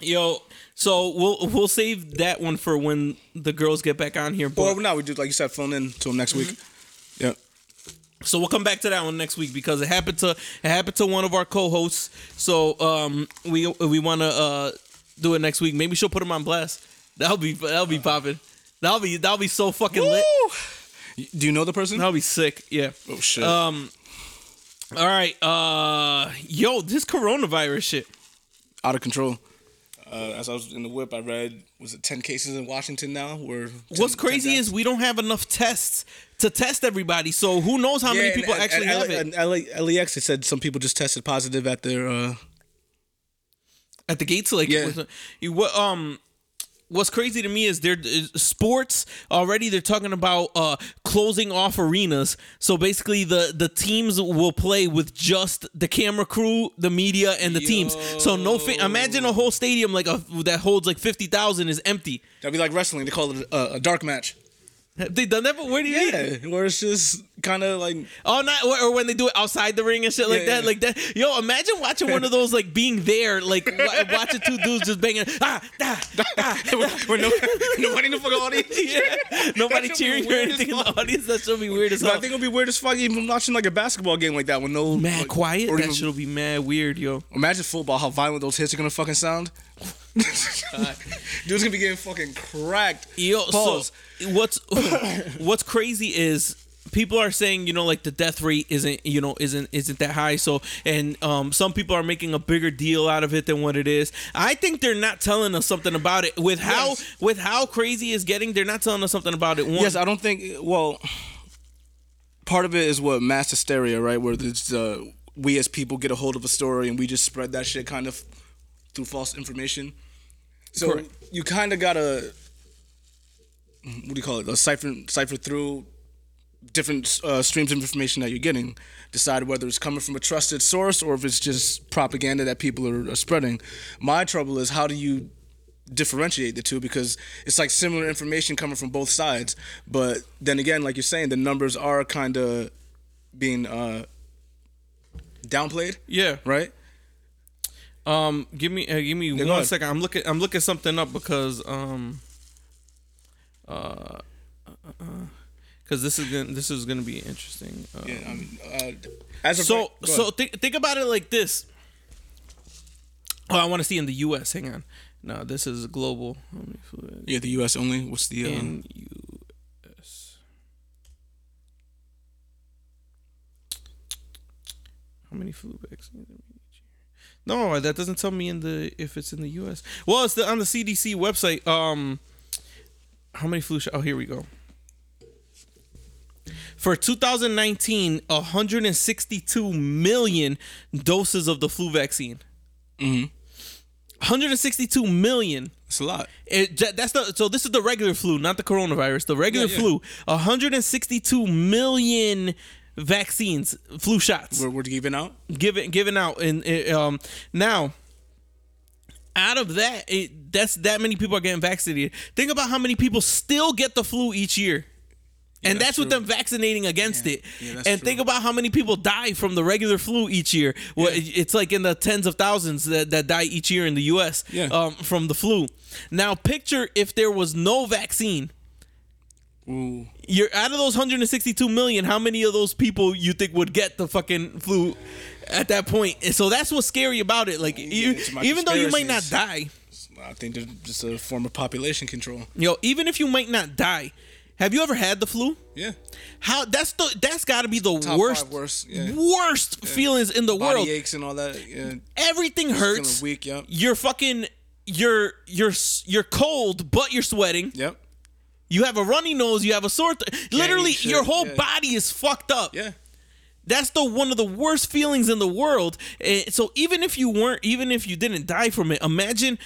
Yo, so we'll we'll save that one for when the girls get back on here. But Or now we do, like you said, phone in till next week. Mm-hmm. So we'll come back to that one next week because it happened to it happened to one of our co-hosts. So um, we we want to uh, do it next week. Maybe she'll put him on blast. That'll be that'll be popping. That'll be that'll be so fucking lit. Do you know the person? That'll be sick. Yeah. Oh shit. Um. All right. Uh. Yo, this coronavirus shit. Out of control. Uh, as I was in the whip, I read was it ten cases in Washington now? Where 10 What's crazy is we don't have enough tests to test everybody. So who knows how many Yeah, and- people and- actually and have LA, it and LA, LAX it said some people just tested positive at their. Uh, at the gates. Like, Yeah. with- you what? Um. What's crazy to me is they're sports already. They're talking about uh, closing off arenas. So basically, the the teams will play with just the camera crew, the media, and the teams. So no, fa- imagine a whole stadium like a that holds like fifty thousand is empty. that'd be like wrestling. They call it a, a dark match. Have they done that? But where do you? Yeah, where it's just kind of like Oh, not or, or when they do it outside the ring and shit like Yeah, that, yeah. like that. Yo, imagine watching one of those like being there, like wa- watching two dudes just banging. Ah, ah, ah. when no, nobody in the fucking audience. yeah. Nobody cheering or anything in the audience. That should be weird as hell. I think it'll be weird as fuck even watching like a basketball game like that with no mad like, quiet. or That even- should be mad weird, yo. Imagine football, how violent those hits are gonna fucking sound. Dude's gonna be getting fucking cracked. Yo, Pause. so what's what's crazy is people are saying you know like the death rate isn't you know isn't isn't that high so and um some people are making a bigger deal out of it than what it is i think they're not telling us something about it with how Yes. with how crazy it's getting they're not telling us something about it One, Yes, I don't think. Well, part of it is what mass hysteria, right? Where there's uh, we as people get a hold of a story and we just spread that shit kind of through false information. So Correct. you kind of gotta what do you call it? A cipher cipher through different uh, streams of information that you're getting. Decide whether it's coming from a trusted source or if it's just propaganda that people are, are spreading. My trouble is how do you differentiate the two because it's like similar information coming from both sides. But then again, like you're saying, the numbers are kind of being uh, downplayed, yeah right? Um give me uh, give me one second i'm looking i'm looking something up because um uh because this is gonna this is gonna be interesting uh, Yeah, I mean, uh, as so so think think about it like this. Oh, I want to see in the U.S. Hang on. No, this is global. How many yeah, the U.S. only. What's the uh, In U.S. How many flu vaccines? are we each year? No, that doesn't tell me in the if it's in the U.S. Well, it's the, on the CDC website. Um, how many flu shots? Oh, here we go. For 2019, 162 million doses of the flu vaccine. Mm-hmm. 162 million. That's a lot. It, that's the so this is the regular flu, not the coronavirus. The regular Yeah, yeah. flu. 162 million vaccines, flu shots We're, we're giving out. given given out and um now out of that, it, that's that many people are getting vaccinated. Think about how many people still get the flu each year. And that's, that's with them vaccinating against it. Yeah, and true. think about how many people die from the regular flu each year. Well, it- it's like in the tens of thousands that, that die each year in the U.S. Yeah. Um, from the flu. Now, picture if there was no vaccine. Ooh. You're out of those 162 million. How many of those people you think would get the fucking flu at that point? And so that's what's scary about it. Like, you, even though you might not die, I think they're just a form of population control. yo, even if you might not die, have you ever had the flu? Yeah. How that's the that's got to be the Top worst worst, yeah. worst feelings in the Body world. aches and all that. Yeah. Everything hurts. Weak. Yep. You're fucking you're you're you're cold, but you're sweating. Yep. You have a runny nose. You have a sore. Th- Literally, your whole yeah. body is fucked up. Yeah. That's the one of the worst feelings in the world. And so even if you weren't, even if you didn't die from it, imagine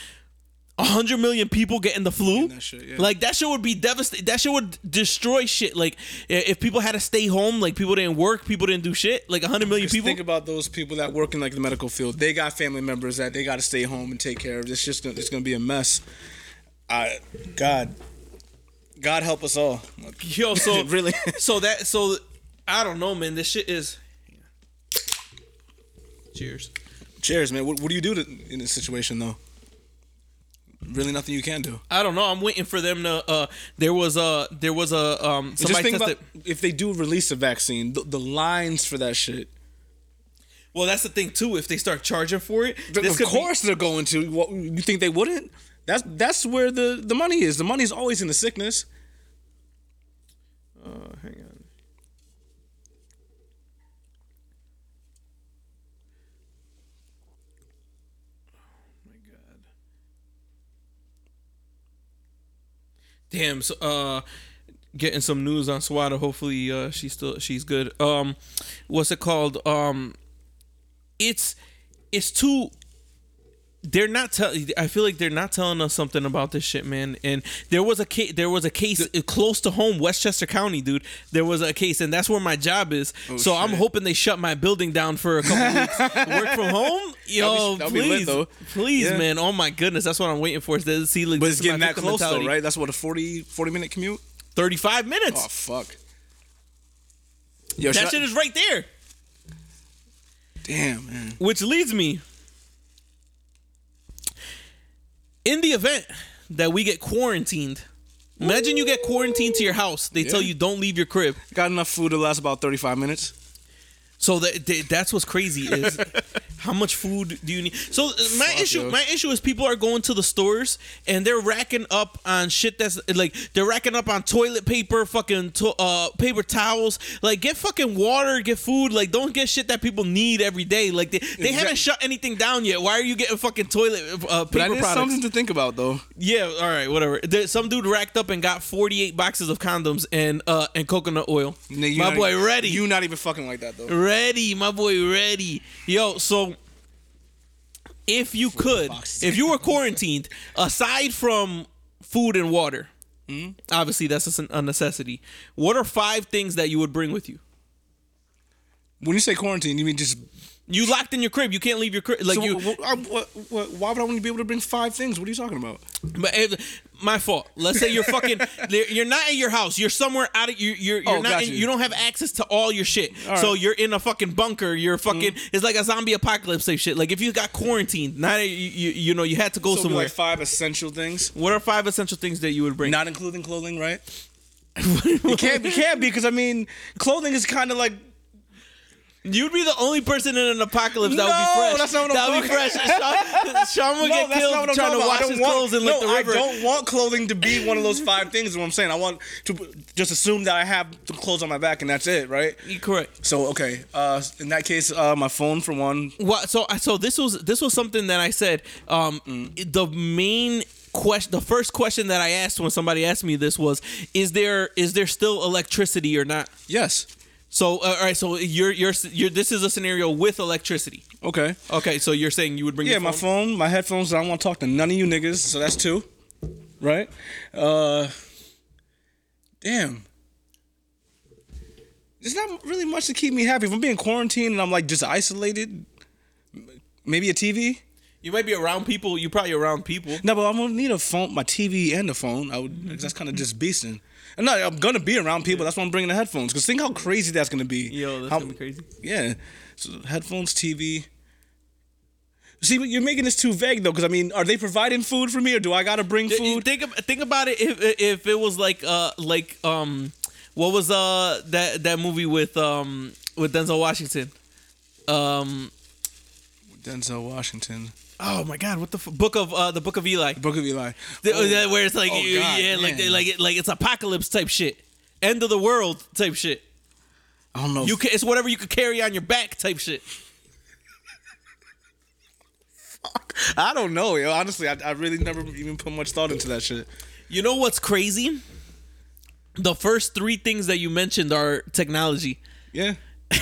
a hundred million people getting the flu. that shit, yeah. Like that shit would be devastating. That shit would destroy shit. Like if people had to stay home, like people didn't work, people didn't do shit. Like a hundred million Just people. think about those people that work in like the medical field. They got family members that they got to stay home and take care of. It's just gonna, it's gonna be a mess. I God, God help us all. Yo, so Really? so that so I don't know, man. This shit is. Cheers. Cheers, man. What, what do you do to, in this situation though? Really, nothing you can do. I don't know. I'm waiting for them to. Uh, there was a there was a um Just think tested. about if they do release a vaccine, the, the lines for that shit. Well, that's the thing too. If they start charging for it, of could be- course they're going to. What, you think they wouldn't? That's that's where the the money is. The money's always in the sickness. Uh, hang on. Oh my god. Damn. So, uh, getting some news on Swada. Hopefully, uh, she's still she's good. Um, what's it called? Um, it's it's too they're not telling. I feel like they're not telling us something about this shit, man. And there was a case. There was a case close to home, Westchester County, dude. There was a case, and that's where my job is. Oh, so I'm hoping they shut my building down for a couple weeks. Work from home, yo, that'll be lit, please, though. please, Yeah. man. Oh my goodness, that's what I'm waiting for. Is see, like, But it's getting that close mentality. though, right? That's what a 40, 40 minute commute. Thirty-five minutes. Oh fuck. Yo, that should I- shit is right there. damn man. Which leads me in the event that we get quarantined. Imagine you get quarantined to your house. They tell you don't leave your crib. Got enough food to last about thirty five minutes. So that that- that's what's crazy is how much food do you need? So uh, my Fuck, issue yo. my issue is people are going to the stores and they're racking up on shit that's like they're racking up on toilet paper, fucking to, uh paper towels. Like get fucking water, get food. Like don't get shit that people need every day. Like they, they haven't shut anything down yet. Why are you getting fucking toilet uh, But paper that is products? something to think about though. Yeah, all right, whatever. There, some dude racked up and got 48 boxes of condoms and uh and coconut oil. You my boy even- ready. You not even fucking like that though. ready, my boy ready. Yo, so if you could, if you were quarantined, aside from food and water, Hmm? obviously that's a necessity. What are five things that you would bring with you? When you say quarantine, you mean just You locked in your crib. You can't leave your crib. Like so you, wh- wh- what, what, why would I want to be able to bring five things? What are you talking about? But if, my fault. Let's say you're fucking. you're not in your house. You're somewhere out of. You're you're, you're Oh, not. In, you. you don't have access to all your shit. So right. Mm-hmm. you're in a fucking bunker. You're fucking. It's like a zombie apocalypse type shit. Like if you got quarantined, not you, you, you know you had to go So somewhere. like five essential things, what are five essential things that you would bring? not including clothing, right? It can't be can't be because I mean clothing is kind of like You'd be the only person in an apocalypse that No, would be fresh. that's not what that I'm would be fresh. Sean, Sean would no, get killed trying to wash his want, clothes and no, like the river. I don't want clothing to be one of those five things. Is what I'm saying. I want to just assume that I have the clothes on my back and that's it, right? You're correct. So okay, uh, in that case, uh, my phone for one. Well, so so this was this was something that I said. Um, the main question, the first question that I asked when somebody asked me this was, is there is there still electricity or not? Yes. So uh, all right, so you're, you're you're this is a scenario with electricity. Okay. Okay, so you're saying you would bring Yeah, your my phone, my headphones. I don't want to talk to none of you niggas. So that's two, right? Uh, damn. There's not really much to keep me happy. If I'm being quarantined and I'm like just isolated, maybe a TV. You might be around people. You're probably around people. No, but I'm gonna need a phone, my TV and the phone. I would. That's kind of just beasting. And no, I'm gonna be around people. That's why I'm bringing the headphones. Cause think how crazy that's gonna be. Yo, that's How- gonna be crazy. Yeah. So headphones, TV. See, but you're making this too vague though. Cause I mean, are they providing food for me, or do I gotta bring food? Think think about it. If if it was like uh like um what was uh that that movie with um with Denzel Washington. Um. Denzel Washington, Oh my God! What the f- book of uh the book of Eli? Book of Eli. The- Oh, that- where it's like Oh, you- God, yeah, like man. like it, like it's apocalypse type shit, end of the world type shit. I don't know. You can, it's whatever you could carry on your back type shit. Fuck, I don't know, yo. Honestly, I, I really never even put much thought into that shit. You know what's crazy? The first three things that you mentioned are technology. Yeah.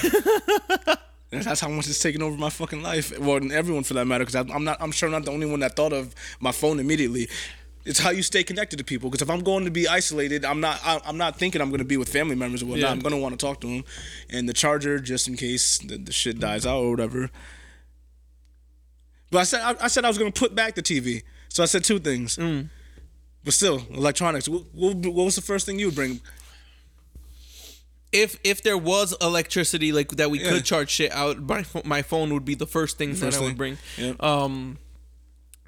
That's how much it's taking over my fucking life. Well, and everyone for that matter, because I'm not. I'm sure I'm not the only one that thought of my phone immediately. It's how you stay connected to people. Because if I'm going to be isolated, I'm not. I- I'm not thinking I'm going to be with family members or whatnot. Yeah. I'm going to want to talk to them, and the charger just in case the, the shit dies out or whatever. But I said I, I said I was going to put back the TV, so I said two things. Mm. But still, electronics. What, what, what was the first thing you would bring? If if there was electricity like that, we Yeah. could charge shit out. My my phone would be the first thing that First I would bring. Yep. Um,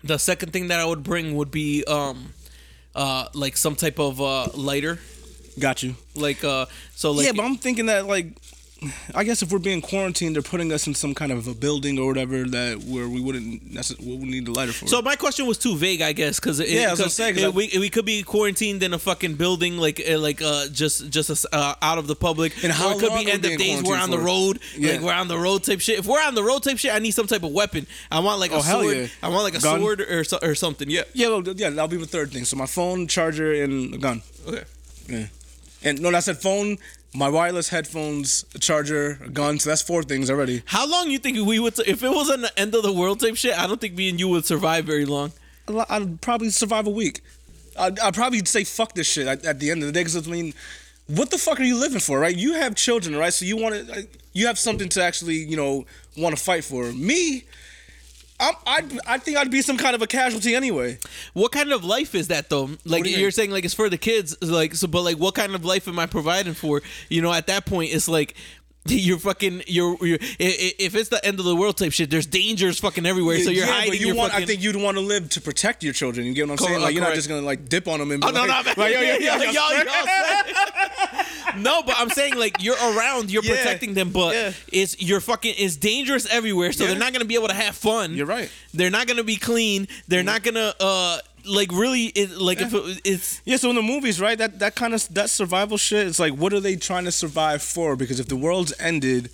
the second thing that I would bring would be um, uh, like some type of uh lighter, Got you. like uh, so like yeah, but I'm thinking that like, I guess if we're being quarantined, they're putting us in some kind of a building or whatever that where we wouldn't necessarily we need the lighter for. So my question was too vague, I guess, because Yeah, I was gonna say, 'cause I- we we could be quarantined in a fucking building, like uh, like uh just just uh, out of the public, And how or it could long be end of days we're on the road. Yeah. like we're on the road type shit. If we're on the road type shit, I need some type of weapon. I want like a Oh, hell sword. yeah. I want like a Gun? sword or so, or something. Yeah. yeah, well, yeah, that'll be the third thing. So my phone, charger, and a gun. Okay. Yeah. And no, I said phone, my wireless headphones, charger, a gun. So that's four things already. How long you think we would? if it was an end of the world type shit, I don't think me and you would survive very long. I'd probably survive a week. I'd, I'd probably say fuck this shit at, at the end of the day. Because I mean, what the fuck are you living for, right? You have children, right? So you want to, you have something to actually, you know, want to fight for. Me, I'm, I'd, I think I'd be some kind of a casualty anyway. What kind of life is that though? Like you you're mean? saying, like it's for the kids, like so. But like, what kind of life am I providing for? You know, at that point, it's like you're fucking you're, you're if it's the end of the world type shit. There's dangers fucking everywhere, so you're Yeah, hiding. You your want, fucking, I think you'd want to live to protect your children. You get what I'm saying? Correct, Like you're not just gonna like dip on them and be Oh no, no, like, like, yo, yo, Yo, yo, yo, yo, yo, no, but I'm saying like you're around, you're Yeah. protecting them, but Yeah. it's you're fucking it's dangerous everywhere, so Yeah. they're not gonna be able to have fun. You're right. They're not gonna be clean. They're not gonna uh like really it, like if it, it's Yeah, so in the movies, right? That that kind of that survival shit. It's like, what are they trying to survive for? Because if the world's ended,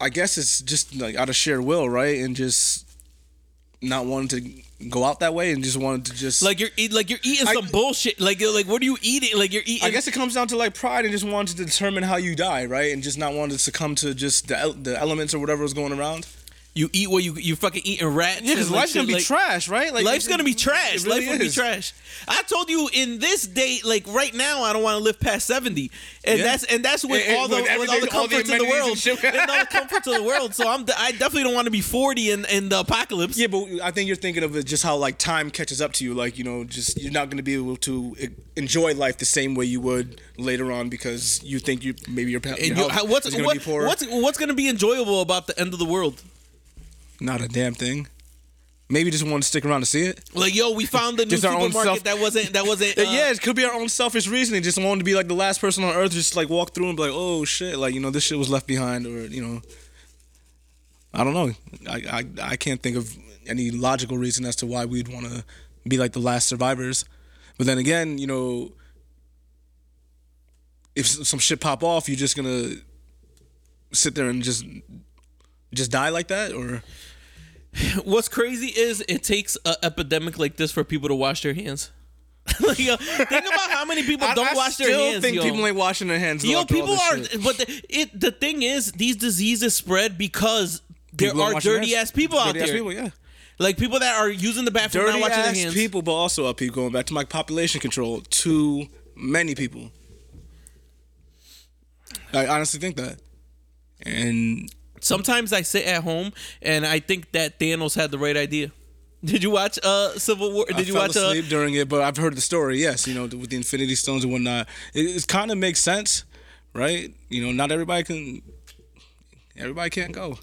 I guess it's just like out of sheer will, right? And just not wanting to go out that way, and just wanted to just like you're eat, like you're eating I- some bullshit. Like you're like what are you eating? Like you're eating. I guess it comes down to like pride and just wanting to determine how you die, right? And just not wanting to succumb to just the the elements or whatever was going around. You eat what you you fucking eating rats. Yeah, because like, life's gonna be like- trash, right? Like Life's gonna be trash. really Life will be trash. I told you in this date, like right now, I don't want to live past seventy, and Yeah. that's and that's with And- all the with with all the everything- all the comforts in the world, and and all the comforts of the world. So I'm I definitely don't want to be forty in in the apocalypse. Yeah, but I think you're thinking of it just how like time catches up to you. Like you know, just you're not going to be able to e- enjoy life the same way you would later on because you think you maybe your, your And you, what's is going to what, be poor. what's what's gonna be enjoyable about the end of the world? Not a damn thing. Maybe just want to stick around to see it. Like yo, we found the new Just supermarket self- that wasn't that wasn't. Uh, yeah, it could be our own selfish reasoning. Just wanting to be like the last person on earth, just like walk through and be like, oh shit, like you know this shit was left behind, or you know, I don't know. I I, I can't think of any logical reason as to why we'd want to be like the last survivors. But then again, you know, if some shit pop off, you're just gonna sit there and just just die like that, or What's crazy is it takes an epidemic like this for people to wash their hands. like, yo, think about how many people I, don't I wash their hands. Still think yo. people ain't washing their hands. Yo, people are, shit. but the, it. The thing is, these diseases spread because there People don't are dirty ass people out there. Dirty-ass people, yeah. Like people that are using the bathroom not dirty washing ass their hands. people, but also up people going back to my population control. Too many people. I honestly think that, and sometimes I sit at home and I think that Thanos had the right idea. Did you watch uh Civil War? Did I you fell watch uh, asleep during it, but I've heard the story. Yes, you know, with the Infinity Stones and whatnot, it, it kind of makes sense, right? You know, not everybody can. Everybody can't go.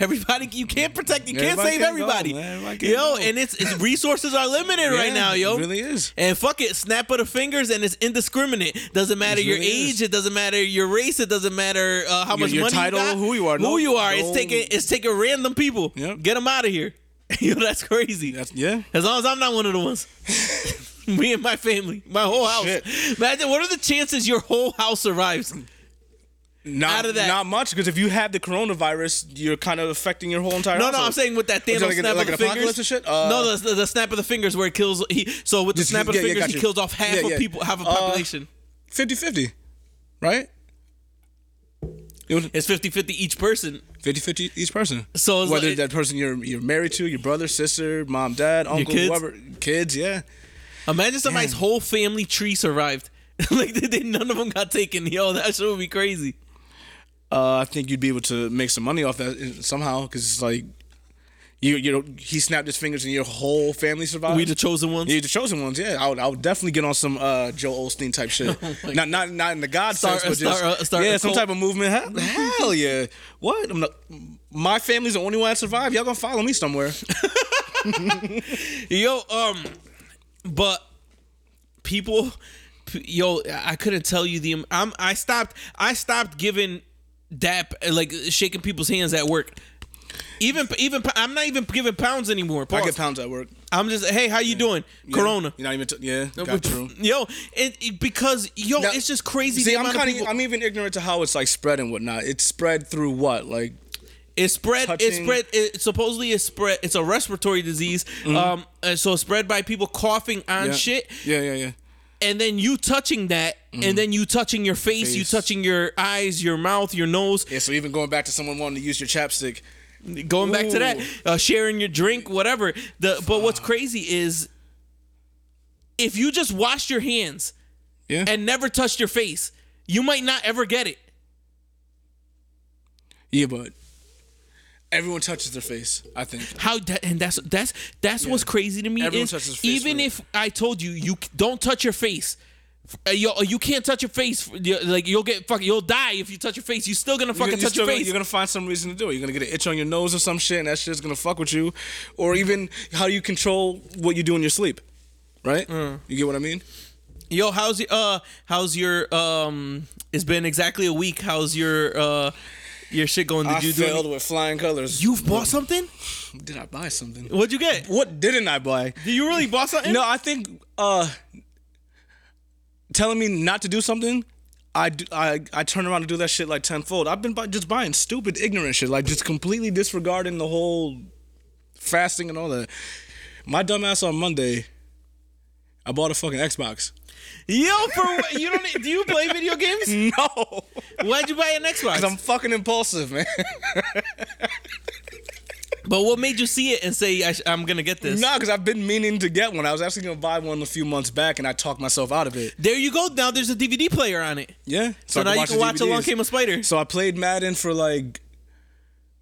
Everybody, you can't protect, you can't Everybody save can't everybody. go. Everybody yo, go. and it's, it's resources are limited right now, yo. it really is. And fuck it, snap of the fingers, and it's indiscriminate. Doesn't matter It your really age, is. it doesn't matter your race, it doesn't matter uh, how Your- much your money title, you got, who you are. who No- you are. It's taking it's taking random people. Yep. Get them out of here. yo, that's crazy. That's yeah. As long as I'm not one of the ones. Me and my family, my whole house. Shit. Imagine what are the chances your whole house survives? Not, Out of that- not much because if you have the coronavirus, you're kind of affecting your whole entire. No, no, I'm saying with that Thanos like, snap like of the fingers. and shit. Uh, no, the, the snap of the fingers where it kills. He so with the Just- snap of the yeah, fingers, got he you. kills off half Yeah, of yeah. people, half of Uh, population. 50-50, right? It's 50-50 each person. 50-50 each person. So whether like- that person you're you're married to, your brother, sister, mom, dad, uncle, kids? whoever, kids, yeah. Imagine somebody's Damn. whole family tree survived. like they, they, none of them got taken. Yo, that shit would be crazy. Uh, I think you'd be able to make some money off that somehow because it's like you you know he snapped his fingers and your whole family survived. We the chosen ones. You're the chosen ones, yeah. I would, I would definitely get on some uh, Joel Osteen type shit. not not not in the God Start- sense, but just start, uh, start yeah, some cult. type of movement. Hell, hell yeah! What? I'm not, my family's the only one that survived. Y'all gonna follow me somewhere? Yo, um, but people, yo, I couldn't tell you the. I'm. I stopped. I stopped giving dap like shaking people's hands at work. Even even I'm not even giving pounds anymore. I get pounds at work. I'm just hey, how you doing? Yeah. Corona. You're not even. T- yeah, got true. Yo, it, it- because yo, Now, it's just crazy. See, I'm kind of. I'm even ignorant to how it's like spread and whatnot. It's spread through what? Like It spread. It spread. It supposedly it spread. It's a respiratory disease. Um, and so it's spread by people coughing on Mm-hmm. yeah. shit, Yeah, yeah, yeah. And then you touching that, and then you touching your face, you touching your eyes, your mouth, your nose. Yeah. So even going back to someone wanting to use your chapstick. Going back to that, uh, sharing your drink, whatever. The but what's crazy is if you just wash your hands Yeah. and never touched your face, you might not ever get it. yeah, but everyone touches their face. I think. How that, and that's that's that's what's crazy to me Everyone is touches their face even if I told you you don't touch your face, uh, you, you can't touch your face. you- Like you'll get fuck, you'll die if you touch your face. You're still gonna You're, fucking you're touch still your gonna- face. you're gonna find some reason to do it. You're gonna get an itch on your nose or some shit, and that shit's gonna fuck with you. Or even how you control what you do in your sleep, right? Mm. You get what I mean? Yo, how's your uh how's your um? It's been exactly a week. How's your uh your shit going? Did I you do? failed Any, with flying colors. you've bought something? did I buy something? What'd you get? What didn't I buy? Did you really bought something? No, I think uh telling me not to do something. I, do, I I turn around and do that shit like tenfold. I've been bu- just buying stupid, ignorant shit, like just completely disregarding the whole fasting and all that. My dumbass on Monday, I bought a fucking Xbox. Yo, for what? You don't. Do you play video games? No, Why'd you buy an Xbox? because I'm fucking impulsive, man. but what made you see it and say I I'm gonna get this? nah, because I've been meaning to get one. I was actually gonna buy one a few months back, and I talked myself out of it. There you go. Now there's a DVD player on it. Yeah, So, I now you can watch Along Came a Spider. So I played Madden for like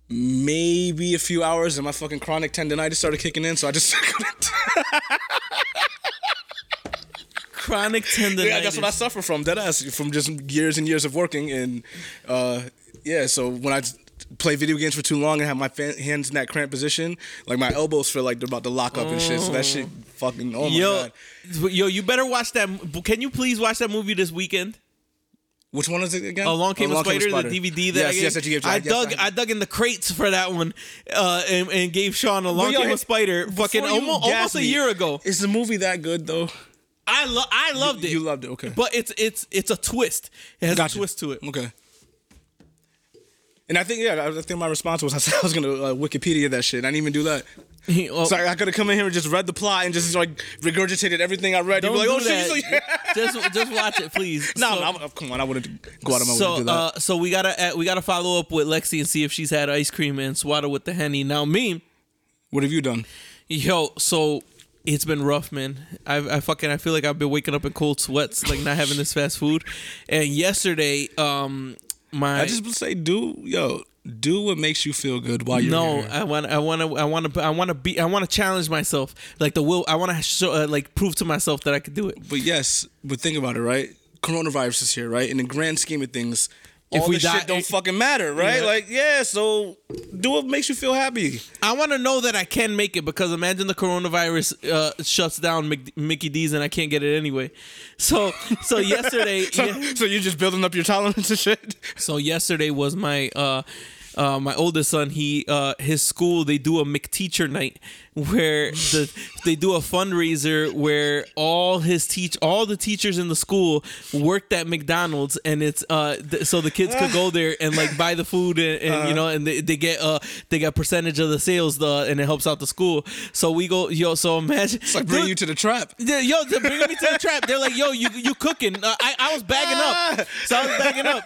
maybe a few hours, and my fucking chronic tendonitis started kicking in. So I just Chronic tendonitis. yeah, that's what I suffer from. Dead ass from just years and years of working, and uh, yeah. So when I play video games for too long and have my hands in that cramped position, like my elbows feel like they're about to lock up and shit. So that shit fucking oh my yo, god. yo, you better watch that. Can you please watch that movie this weekend? Which one is it again? Along Came, a, Spider, Spider. the DVD that yes, I gave. yes, that you gave. I yes, dug, I, dug in the crates for that one, uh, and, and gave Sean Along yo, Came a Spider. Fucking almost, almost a year ago. Is the movie that good though? I lo- I loved it. You loved it, okay. But it's it's it's a twist. It has Gotcha. a twist to it. Okay. And I think yeah, I think my response was I said I was gonna uh, Wikipedia that shit. I didn't even do that. Oh, So I could have come in here and just read the plot and just like regurgitated everything I read. You'd don't be like, oh do shit, that. so yeah. just just watch it, please. No, So- no, I'm- come on, I wouldn't go out of my way to So, do that. uh, so we gotta uh, we gotta follow up with Lexi and see if she's had ice cream and swaddle with the henny. Now, me, what have you done? yo, so it's been rough, man. I, I fucking I feel like I've been waking up in cold sweats, like not having this fast food. And yesterday, um, my I just say do yo do what makes you feel good while you're no, here. I want, I want to, I want to, I want to be, I want to challenge myself. Like the will, I want to show, uh, like prove to myself that I could do it. But yes, but think about it, right? Coronavirus is here, right? In the grand scheme of things, If all we die- shit don't fucking matter, right? Yeah. Like, yeah, so do what makes you feel happy. I want to know that I can make it because imagine the coronavirus uh, shuts down Mick, Mickey D's and I can't get it anyway. So, so yesterday, So, yeah, so you're just building up your tolerance and shit. so yesterday was my uh, uh, my oldest son. He uh, his school they do a McTeacher night where the they do a fundraiser where all his teach all the teachers in the school worked at McDonald's and it's uh th- so the kids could go there and like buy the food and, and you know and they, they get uh they get percentage of the sales the and it helps out the school. So we go yo so imagine It's like bring you to the trap. yeah, yo, they're bringing me to the trap. They're like, yo, you you cooking? Uh, I I was bagging up, so I was bagging up,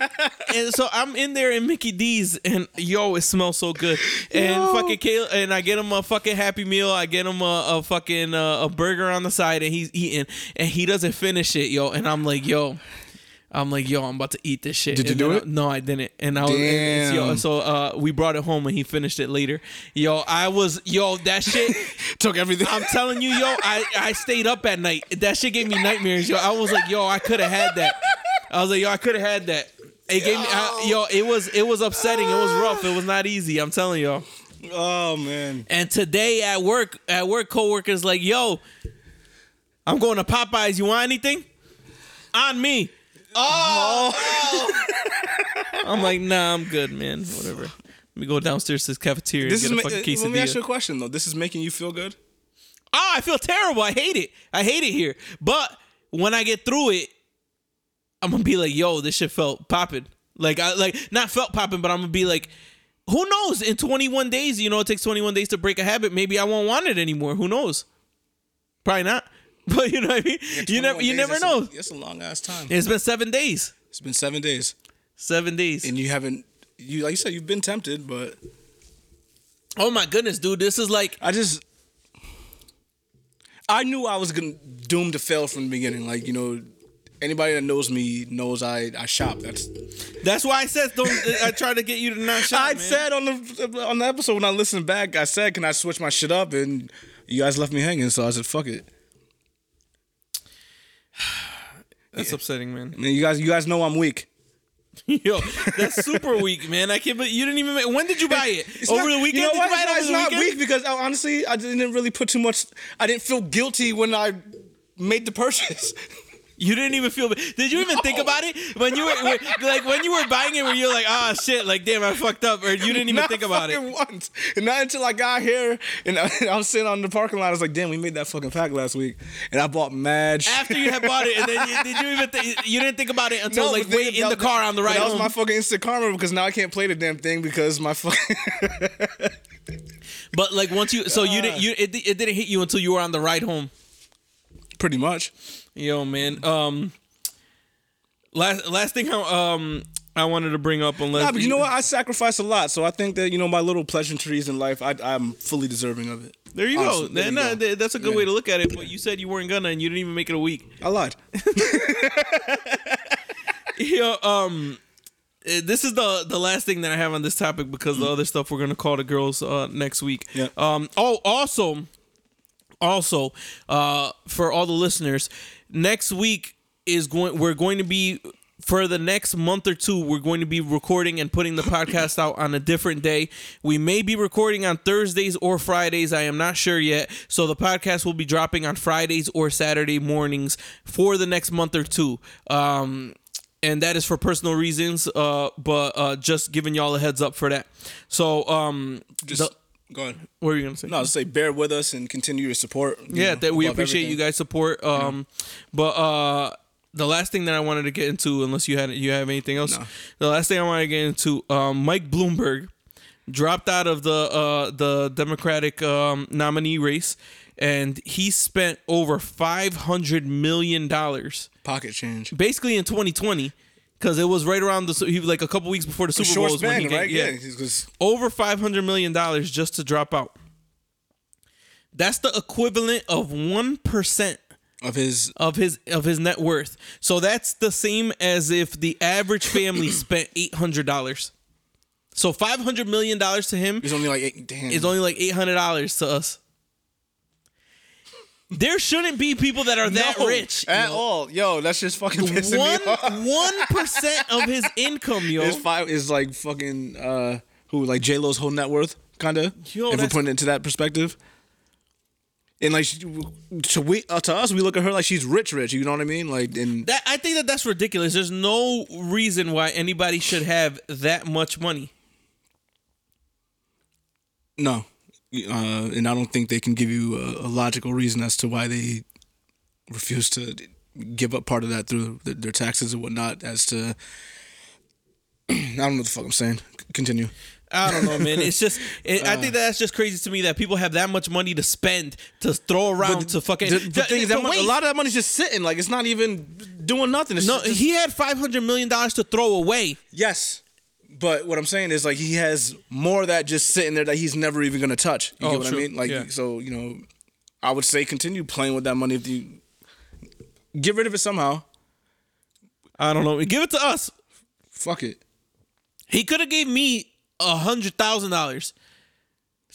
and so I'm in there in Mickey D's, and yo, it smells so good. And Yo. fucking Caleb, and I get him a fucking Happy Meal. I get him a, a fucking uh, a burger on the side, and he's eating, and he doesn't finish it, yo. And I'm like, yo. I'm like, yo, I'm about to eat this shit. Did you do it? I- no, I didn't. And I was, and yo, so uh, we brought it home, and he finished it later. Yo, I was, yo, that shit. Took everything. I'm telling you, yo, I, I stayed up at night. That shit gave me nightmares, yo. I was like, yo, I could have had that. I was like, yo, I could have had that. It gave me, I, yo, it was it was upsetting. It was rough. It was not easy. I'm telling y'all. Oh man. And today at work, at work, coworkers like, yo, I'm going to Popeyes. You want anything? On me. Oh. I'm like, nah, I'm good, man. Whatever. Let me go downstairs to this cafeteria This is and get ma- a fucking let me ask quesadilla. you a question though. This is making you feel good. Oh, I feel terrible. I hate it. I hate it here. But when I get through it, I'm gonna be like, yo, this shit felt popping. Like I like not felt popping, but I'm gonna be like, who knows? In 21 days, you know, it takes 21 days to break a habit. Maybe I won't want it anymore. Who knows? Probably not. But you know what I mean? you 21 never you never that's know. A, that's a long ass time. It's been seven days. It's been seven days, Seven days. and you haven't. You like you said, you've been tempted, but oh my goodness, dude. This is like I just. I knew I was gonna doomed to fail from the beginning. Like you know, anybody that knows me knows I I shop. That's that's why I said don't I tried to get you to not shop. I man. said on the on the episode when I listened back. I said, "Can I switch my shit up?" And you guys left me hanging, so I said, "Fuck it." that's upsetting, man. And you guys, you guys know I'm weak. Yo, that's super weak, man. I can't. But you didn't even. Make, when did you buy it? It's over not- the weekend? You know did you buy it No, over it's the not weekend? weak because uh, honestly, I didn't really put too much. I didn't feel guilty when I made the purchase. You didn't even feel. Did you even think about it when you were when- like when you were buying it? Were you like, ah, shit, like damn, I fucked up, or you didn't even Not think about it? Once, and not until I got here, and I, I was sitting on the parking lot. I was like, "Damn, we made that fucking pack last week," and I bought mad. shit. After you had bought it, and then you, did you even think you didn't think about it until No, like wait in the car on the ride That was home? my fucking instant karma because now I can't play the damn thing because my fucking. but like once you, so you didn't, you it, it didn't hit you until you were on the ride home. Pretty much. Yo, man. Um, last last thing I um I wanted to bring up, unless Nah, but you know what? I sacrifice a lot, so I think that you know my little pleasantries in life, I, I'm fully deserving of it. There you Honestly, go. there you uh, go. th- that's a good Yeah. way to look at it. But you said you weren't gonna, and you didn't even make it a week. I lied. Yeah. Um. uh, This is the the last thing that I have on this topic because the other stuff we're gonna call the girls uh, next week. Yeah. Um. Oh, also, also, uh, for all the listeners, next week is going. We're going to be for the next month or two. We're going to be recording and putting the podcast out on a different day. We may be recording on Thursdays or Fridays. I am not sure yet. So the podcast will be dropping on Fridays or Saturday mornings for the next month or two. Um and that is for personal reasons uh but uh just giving y'all a heads up for that so um Just the- go ahead. what were you gonna say No, I'll just say bear with us and continue your support. you yeah know, that we appreciate everything. you guys support um but uh the last thing that I wanted to get into, unless you had you have anything else, No. the last thing I wanted to get into, um, Mike Bloomberg dropped out of the uh, the Democratic um, nominee race, and he spent over five hundred million dollars Pocket change. basically in 2020 because it was right around the he was like a couple weeks before the Super Bowl when span, right? yeah, Yeah, over 500 million dollars just to drop out. That's the equivalent of 1% of his of his of his net worth. So that's the same as if the average family spent eight hundred dollars. So five hundred million dollars to him is only like eight, damn. is only like eight hundred dollars to us. There shouldn't be people that are that No, rich. at all. Yo, that's just fucking pissing One me off. one percent of his income, yo. Five is like fucking uh who like J Lo's whole net worth, kind of. Yo, if we're that's- putting it into that perspective. And like she- to we uh, to us, we look at her like she's rich, rich. You know what I mean? Like, and That I think that that's ridiculous. There's no reason why anybody should have that much money. no, uh, and I don't think they can give you a, a logical reason as to why they refuse to give up part of that through their, their taxes and whatnot. As to, I don't know what the fuck I'm saying. Continue. I don't know, man. It's just, it, I Uh. think that's just crazy to me that people have that much money to spend to throw around to fucking. The, the thing is, that to mon- a lot of that money's just sitting. Like it's not even doing nothing. It's No, just- he had five hundred million dollars to throw away. Yes. But what I'm saying is like he has more of that just sitting there that he's never even gonna touch. You Oh, get what true. I mean? Like Yeah. so, you know, I would say continue playing with that money if you get rid of it somehow. I don't know. Give it to us. Fuck it. He could have gave me a hundred thousand dollars.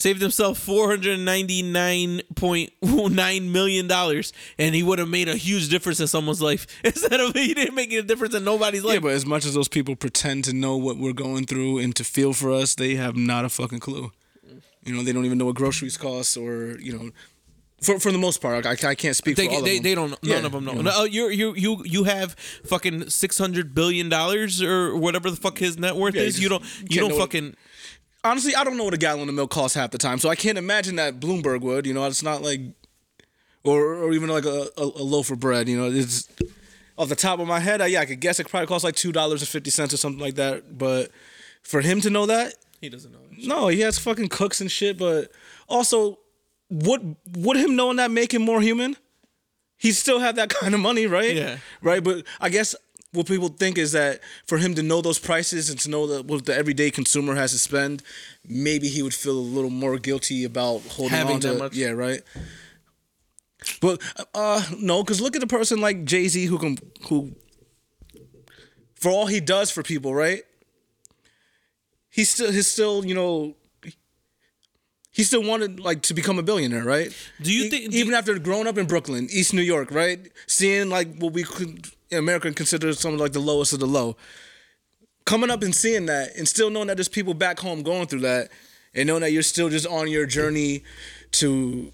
Saved himself four hundred ninety nine point nine million dollars, and he would have made a huge difference in someone's life. Instead of he didn't make a difference in nobody's life. Yeah, but as much as those people pretend to know what we're going through and to feel for us, they have not a fucking clue. You know, they don't even know what groceries cost, or you know, for for the most part, I, I can't speak They, for all they, of them. they don't. None Yeah, of them know. you No, uh, you you you you have fucking six hundred billion dollars or whatever the fuck his net worth Yeah, is. You don't. You don't know what- fucking. Honestly, I don't know what a gallon of milk costs half the time, so I can't imagine that Bloomberg would. You know, it's not like, or or even like a, a, a loaf of bread. You know, it's off the top of my head. I, yeah, I could guess it probably costs like two dollars and fifty cents or something like that. But for him to know that, He doesn't know. no, he has fucking cooks and shit. But also, would would him knowing that make him more human? He still have that kind of money, right? Yeah. Right, but I guess what people think is that for him to know those prices and to know that what the everyday consumer has to spend, maybe he would feel a little more guilty about holding Having on to that much. Yeah, right. But uh no, because look at a person like Jay Z who can who for all he does for people, right? He's still he's still, you know, he still wanted like to become a billionaire, right? Do you think- even after growing up in Brooklyn, East New York, right? Seeing like what we could America considered some like the lowest of the low. Coming up and seeing that and still knowing that there's people back home going through that and knowing that you're still just on your journey to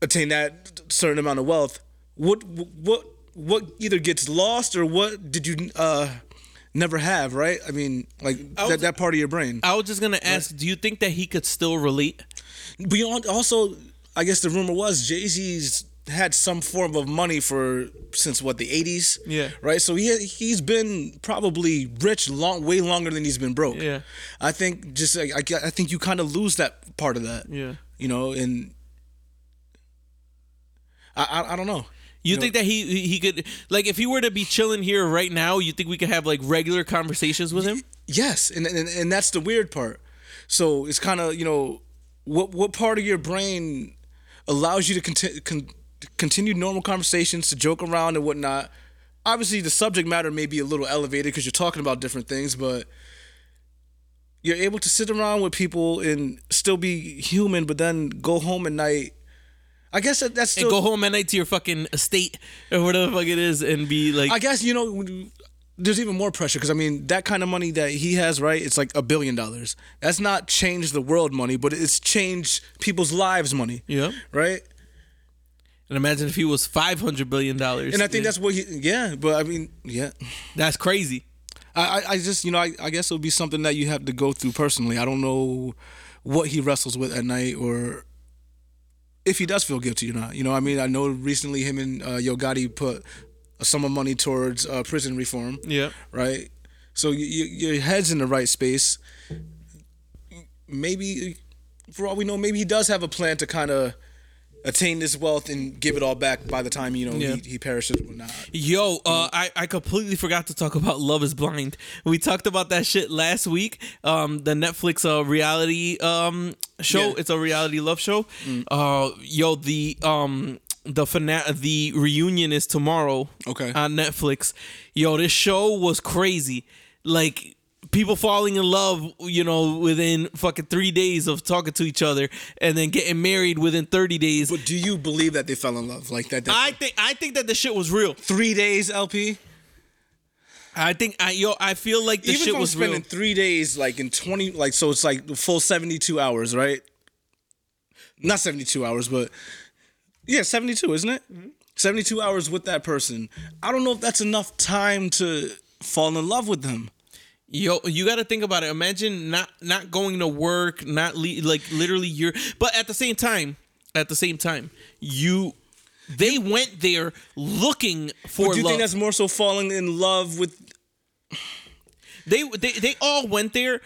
attain that certain amount of wealth, what what what either gets lost or what did you uh never have, right? I mean, like was- that, that part of your brain. I was just gonna ask. Do you think that he could still relate? Beyond also, I guess the rumor was Jay Z's had some form of money for since what the eighties. Yeah. Right. So he he's been probably rich long, way longer than he's been broke. Yeah. I think just I I think you kind of lose that part of that. Yeah. You know, and I I, I don't know. You think that he he could like if he were to be chilling here right now, you think we could have like regular conversations with him? Yes, and and, and that's the weird part. So it's kind of you know what what part of your brain allows you to conti- con- continue normal conversations, to joke around and whatnot. Obviously, the subject matter may be a little elevated because you're talking about different things, but you're able to sit around with people and still be human, but then go home at night. I guess that, that's And go home at night to your fucking estate or whatever the fuck it is and be like I guess you know there's even more pressure because I mean that kind of money that he has, right? It's like a billion dollars. That's not change the world money, but it's changed people's lives money. Yeah. Right. And imagine if he was five hundred billion dollars. And I think that's what he. Yeah, but I mean, yeah. that's crazy. I, I- just you know I, I guess it would be something that you have to go through personally. I don't know what he wrestles with at night or if he does feel guilty or not. You know, I mean, I know recently him and uh, Yo Gotti put a sum of money towards uh, prison reform. Yeah. right? So you, you, your head's in the right space. Maybe, for all we know, maybe he does have a plan to kind of attain this wealth and give it all back by the time you know Yeah. he, he perishes or not. Yo, uh, I, I completely forgot to talk about Love is Blind. We talked about that shit last week. Um, the Netflix uh, reality um show. Yeah. It's a reality love show. Uh, yo, the um the fina- the reunion is tomorrow. Okay. On Netflix. Yo, this show was crazy. Like people falling in love, you know, within fucking three days of talking to each other, and then getting married within thirty days. But do you believe that they fell in love like that? that I think I think that the shit was real. three days, LP. I think I yo I feel like the Even shit if I'm was spending real. three days, like in twenty, like so, it's like the full seventy-two hours, right? Not seventy-two hours, but yeah, seventy-two, isn't it? Mm-hmm. Seventy-two hours with that person. I don't know if that's enough time to fall in love with them. Yo, you got to think about it. Imagine not not going to work, not le- like literally you're. But at the same time, at the same time, you they went there looking for Do you love. think that's more so falling in love with? they they they all went there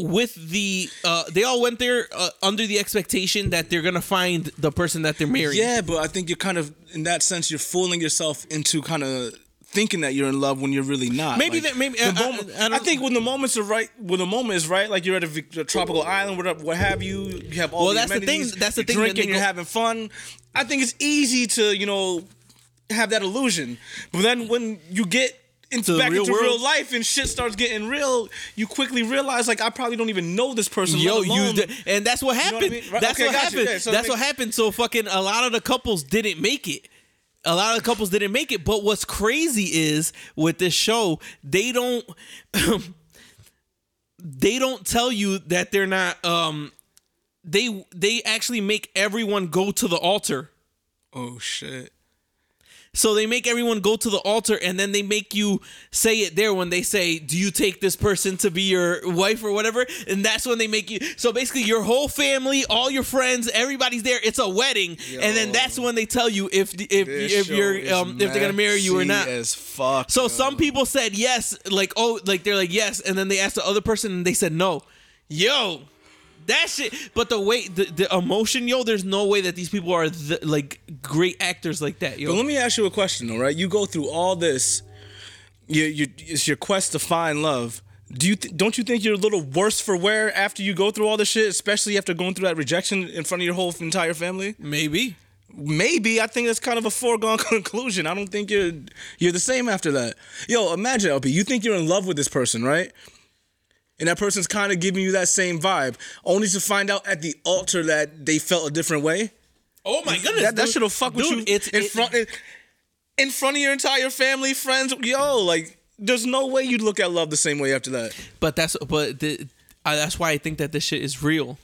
with the uh they all went there uh, under the expectation that they're gonna find the person that they're marrying. Yeah, but I think you're kind of in that sense you're fooling yourself into kind of thinking that you're in love when you're really not. Maybe Like, that- maybe- I- I- moment, I I, don't- think when the moments are right, when the moment is right, like you're at a, a tropical island, what, what have you, you have all Well, the that's the thing- amenities, that's the you're thing that drinking, they you're go- having fun. I think it's easy to you know have that illusion, but then when you get into back real into world? real life and shit starts getting real, you quickly realize like I probably don't even know this person. Yo, let you alone- d- and that's what know what I happened. mean? Right, That's okay, what happened. Yeah, so that's what happened. So fucking a lot of the couples didn't make it. A lot of the couples didn't make it. But what's crazy is with this show, they don't they don't tell you that they're not um they they actually make everyone go to the altar. oh shit. So they make everyone go to the altar and then they make you say it there when they say, Do you take this person to be your wife or whatever? And that's when they make you. So basically, your whole family, all your friends, everybody's there. It's a wedding. And then that's when they tell you if if, if you're um, if they're gonna marry you or not. As fuck. So yo. some people said yes, like oh, like they're like yes, and then they asked the other person and they said no. Yo, that shit. But the way the, the emotion, yo, there's no way that these people are the, like great actors like that. Yo, But let me ask you a question, all right? You go through all this. You, you, it's your quest to find love. Do you th- don't you think you're a little worse for wear after you go through all this shit, especially after going through that rejection in front of your whole entire family? maybe. Maybe I think that's kind of a foregone conclusion. I don't think you're you're the same after that. Yo, imagine LP. You think you're in love with this person, right? And that person's kind of giving you that same vibe, only to find out at the altar that they felt a different way. Oh my goodness, that, that dude. shit'll fuck with you It's in it- front in, in front of your entire family, friends. Yo, like there's no way you'd look at love the same way after that. But that's but the, uh, that's why I think that this shit is real.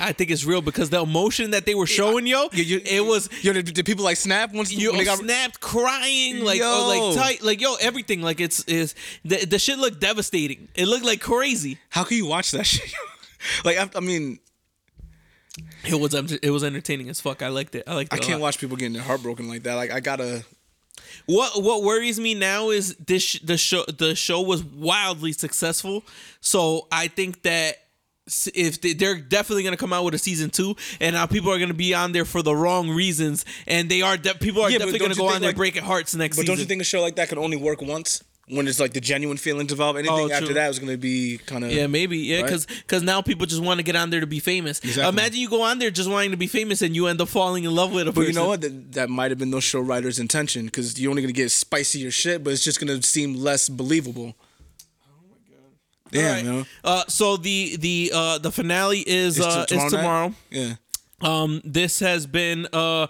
I think it's real because the emotion that they were showing, yo, You- you- it was Yo, did, did people like snap once you when they got snapped, crying, like Yo. oh, like tight, like yo, everything, like it's is the the shit looked devastating. It looked like crazy. How can you watch that shit? like I, I mean, It was um, it was entertaining as fuck. I liked it. I liked it. I can't lot. watch people getting their heart broken like that. Like I gotta. What what worries me now is this the show the show was wildly successful, so I think that if they, they're definitely gonna come out with a season two, and now people are gonna be on there for the wrong reasons, and they are de- people are Yeah, definitely gonna go think, on there like- breaking hearts next But season. don't you think a show like that could only work once? When it's like the genuine feelings involved. Anything Oh, after that is gonna be kind of. Yeah, maybe. Yeah, Right? because now people just want to get on there to be famous. Exactly. Imagine you go on there just wanting to be famous and you end up falling in love with a But person. you know what? That, that might have been those show writers' intention because you're only gonna get spicier shit, but it's just gonna seem less believable. All right. man. Uh, so the the uh, the finale is It's uh, t- is tomorrow. Yeah. Um, this has been uh,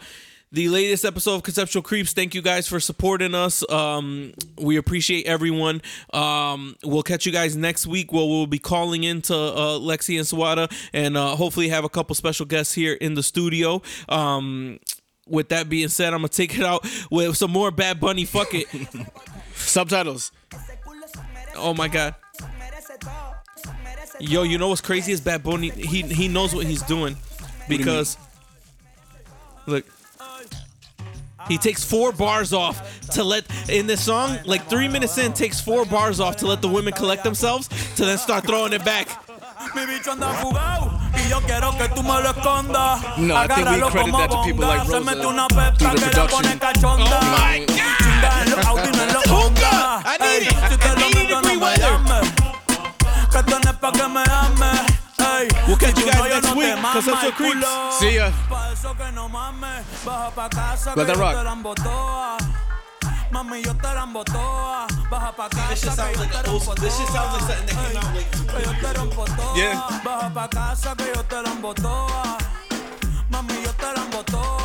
the latest episode of Conceptual Creeps. Thank you guys for supporting us. Um, we appreciate everyone. Um, we'll catch you guys next week where we'll be calling into uh, Lexi and Sawada and uh, hopefully have a couple special guests here in the studio. Um, with that being said, I'm gonna take it out with some more Bad Bunny. Fuck it. Subtitles. Oh my god. Yo, you know what's crazy is Bad Bunny. He he knows what he's doing because look, he takes four bars off to let in this song. Like three minutes in, takes four bars off to let the women collect themselves to then start throwing it back. Mi bicho anda fugado y yo quiero que tú me lo escondas. No, I think we credit that to people like Rosa mete through the que la pone production. cachonda. Oh my God. Chinga en los Audi, no en los Hookah. I need it. si te I lo need meto, degree no me weather. llames. Que esto no es pa' que me ames. Ey, We'll catch you guys next no te week. 'Cause that's mama el creeps. See ya. Pa' eso que no mames, baja pa' casa Let that yo rock. te la embotoa. Mami, yo te la embotoa. Baja pa' casa que yo te a la old- this shit sounds like something that came out like Que yo te rompo toa. Baja pa' casa que yo te la embotoa. Mami, yo te la embotoa.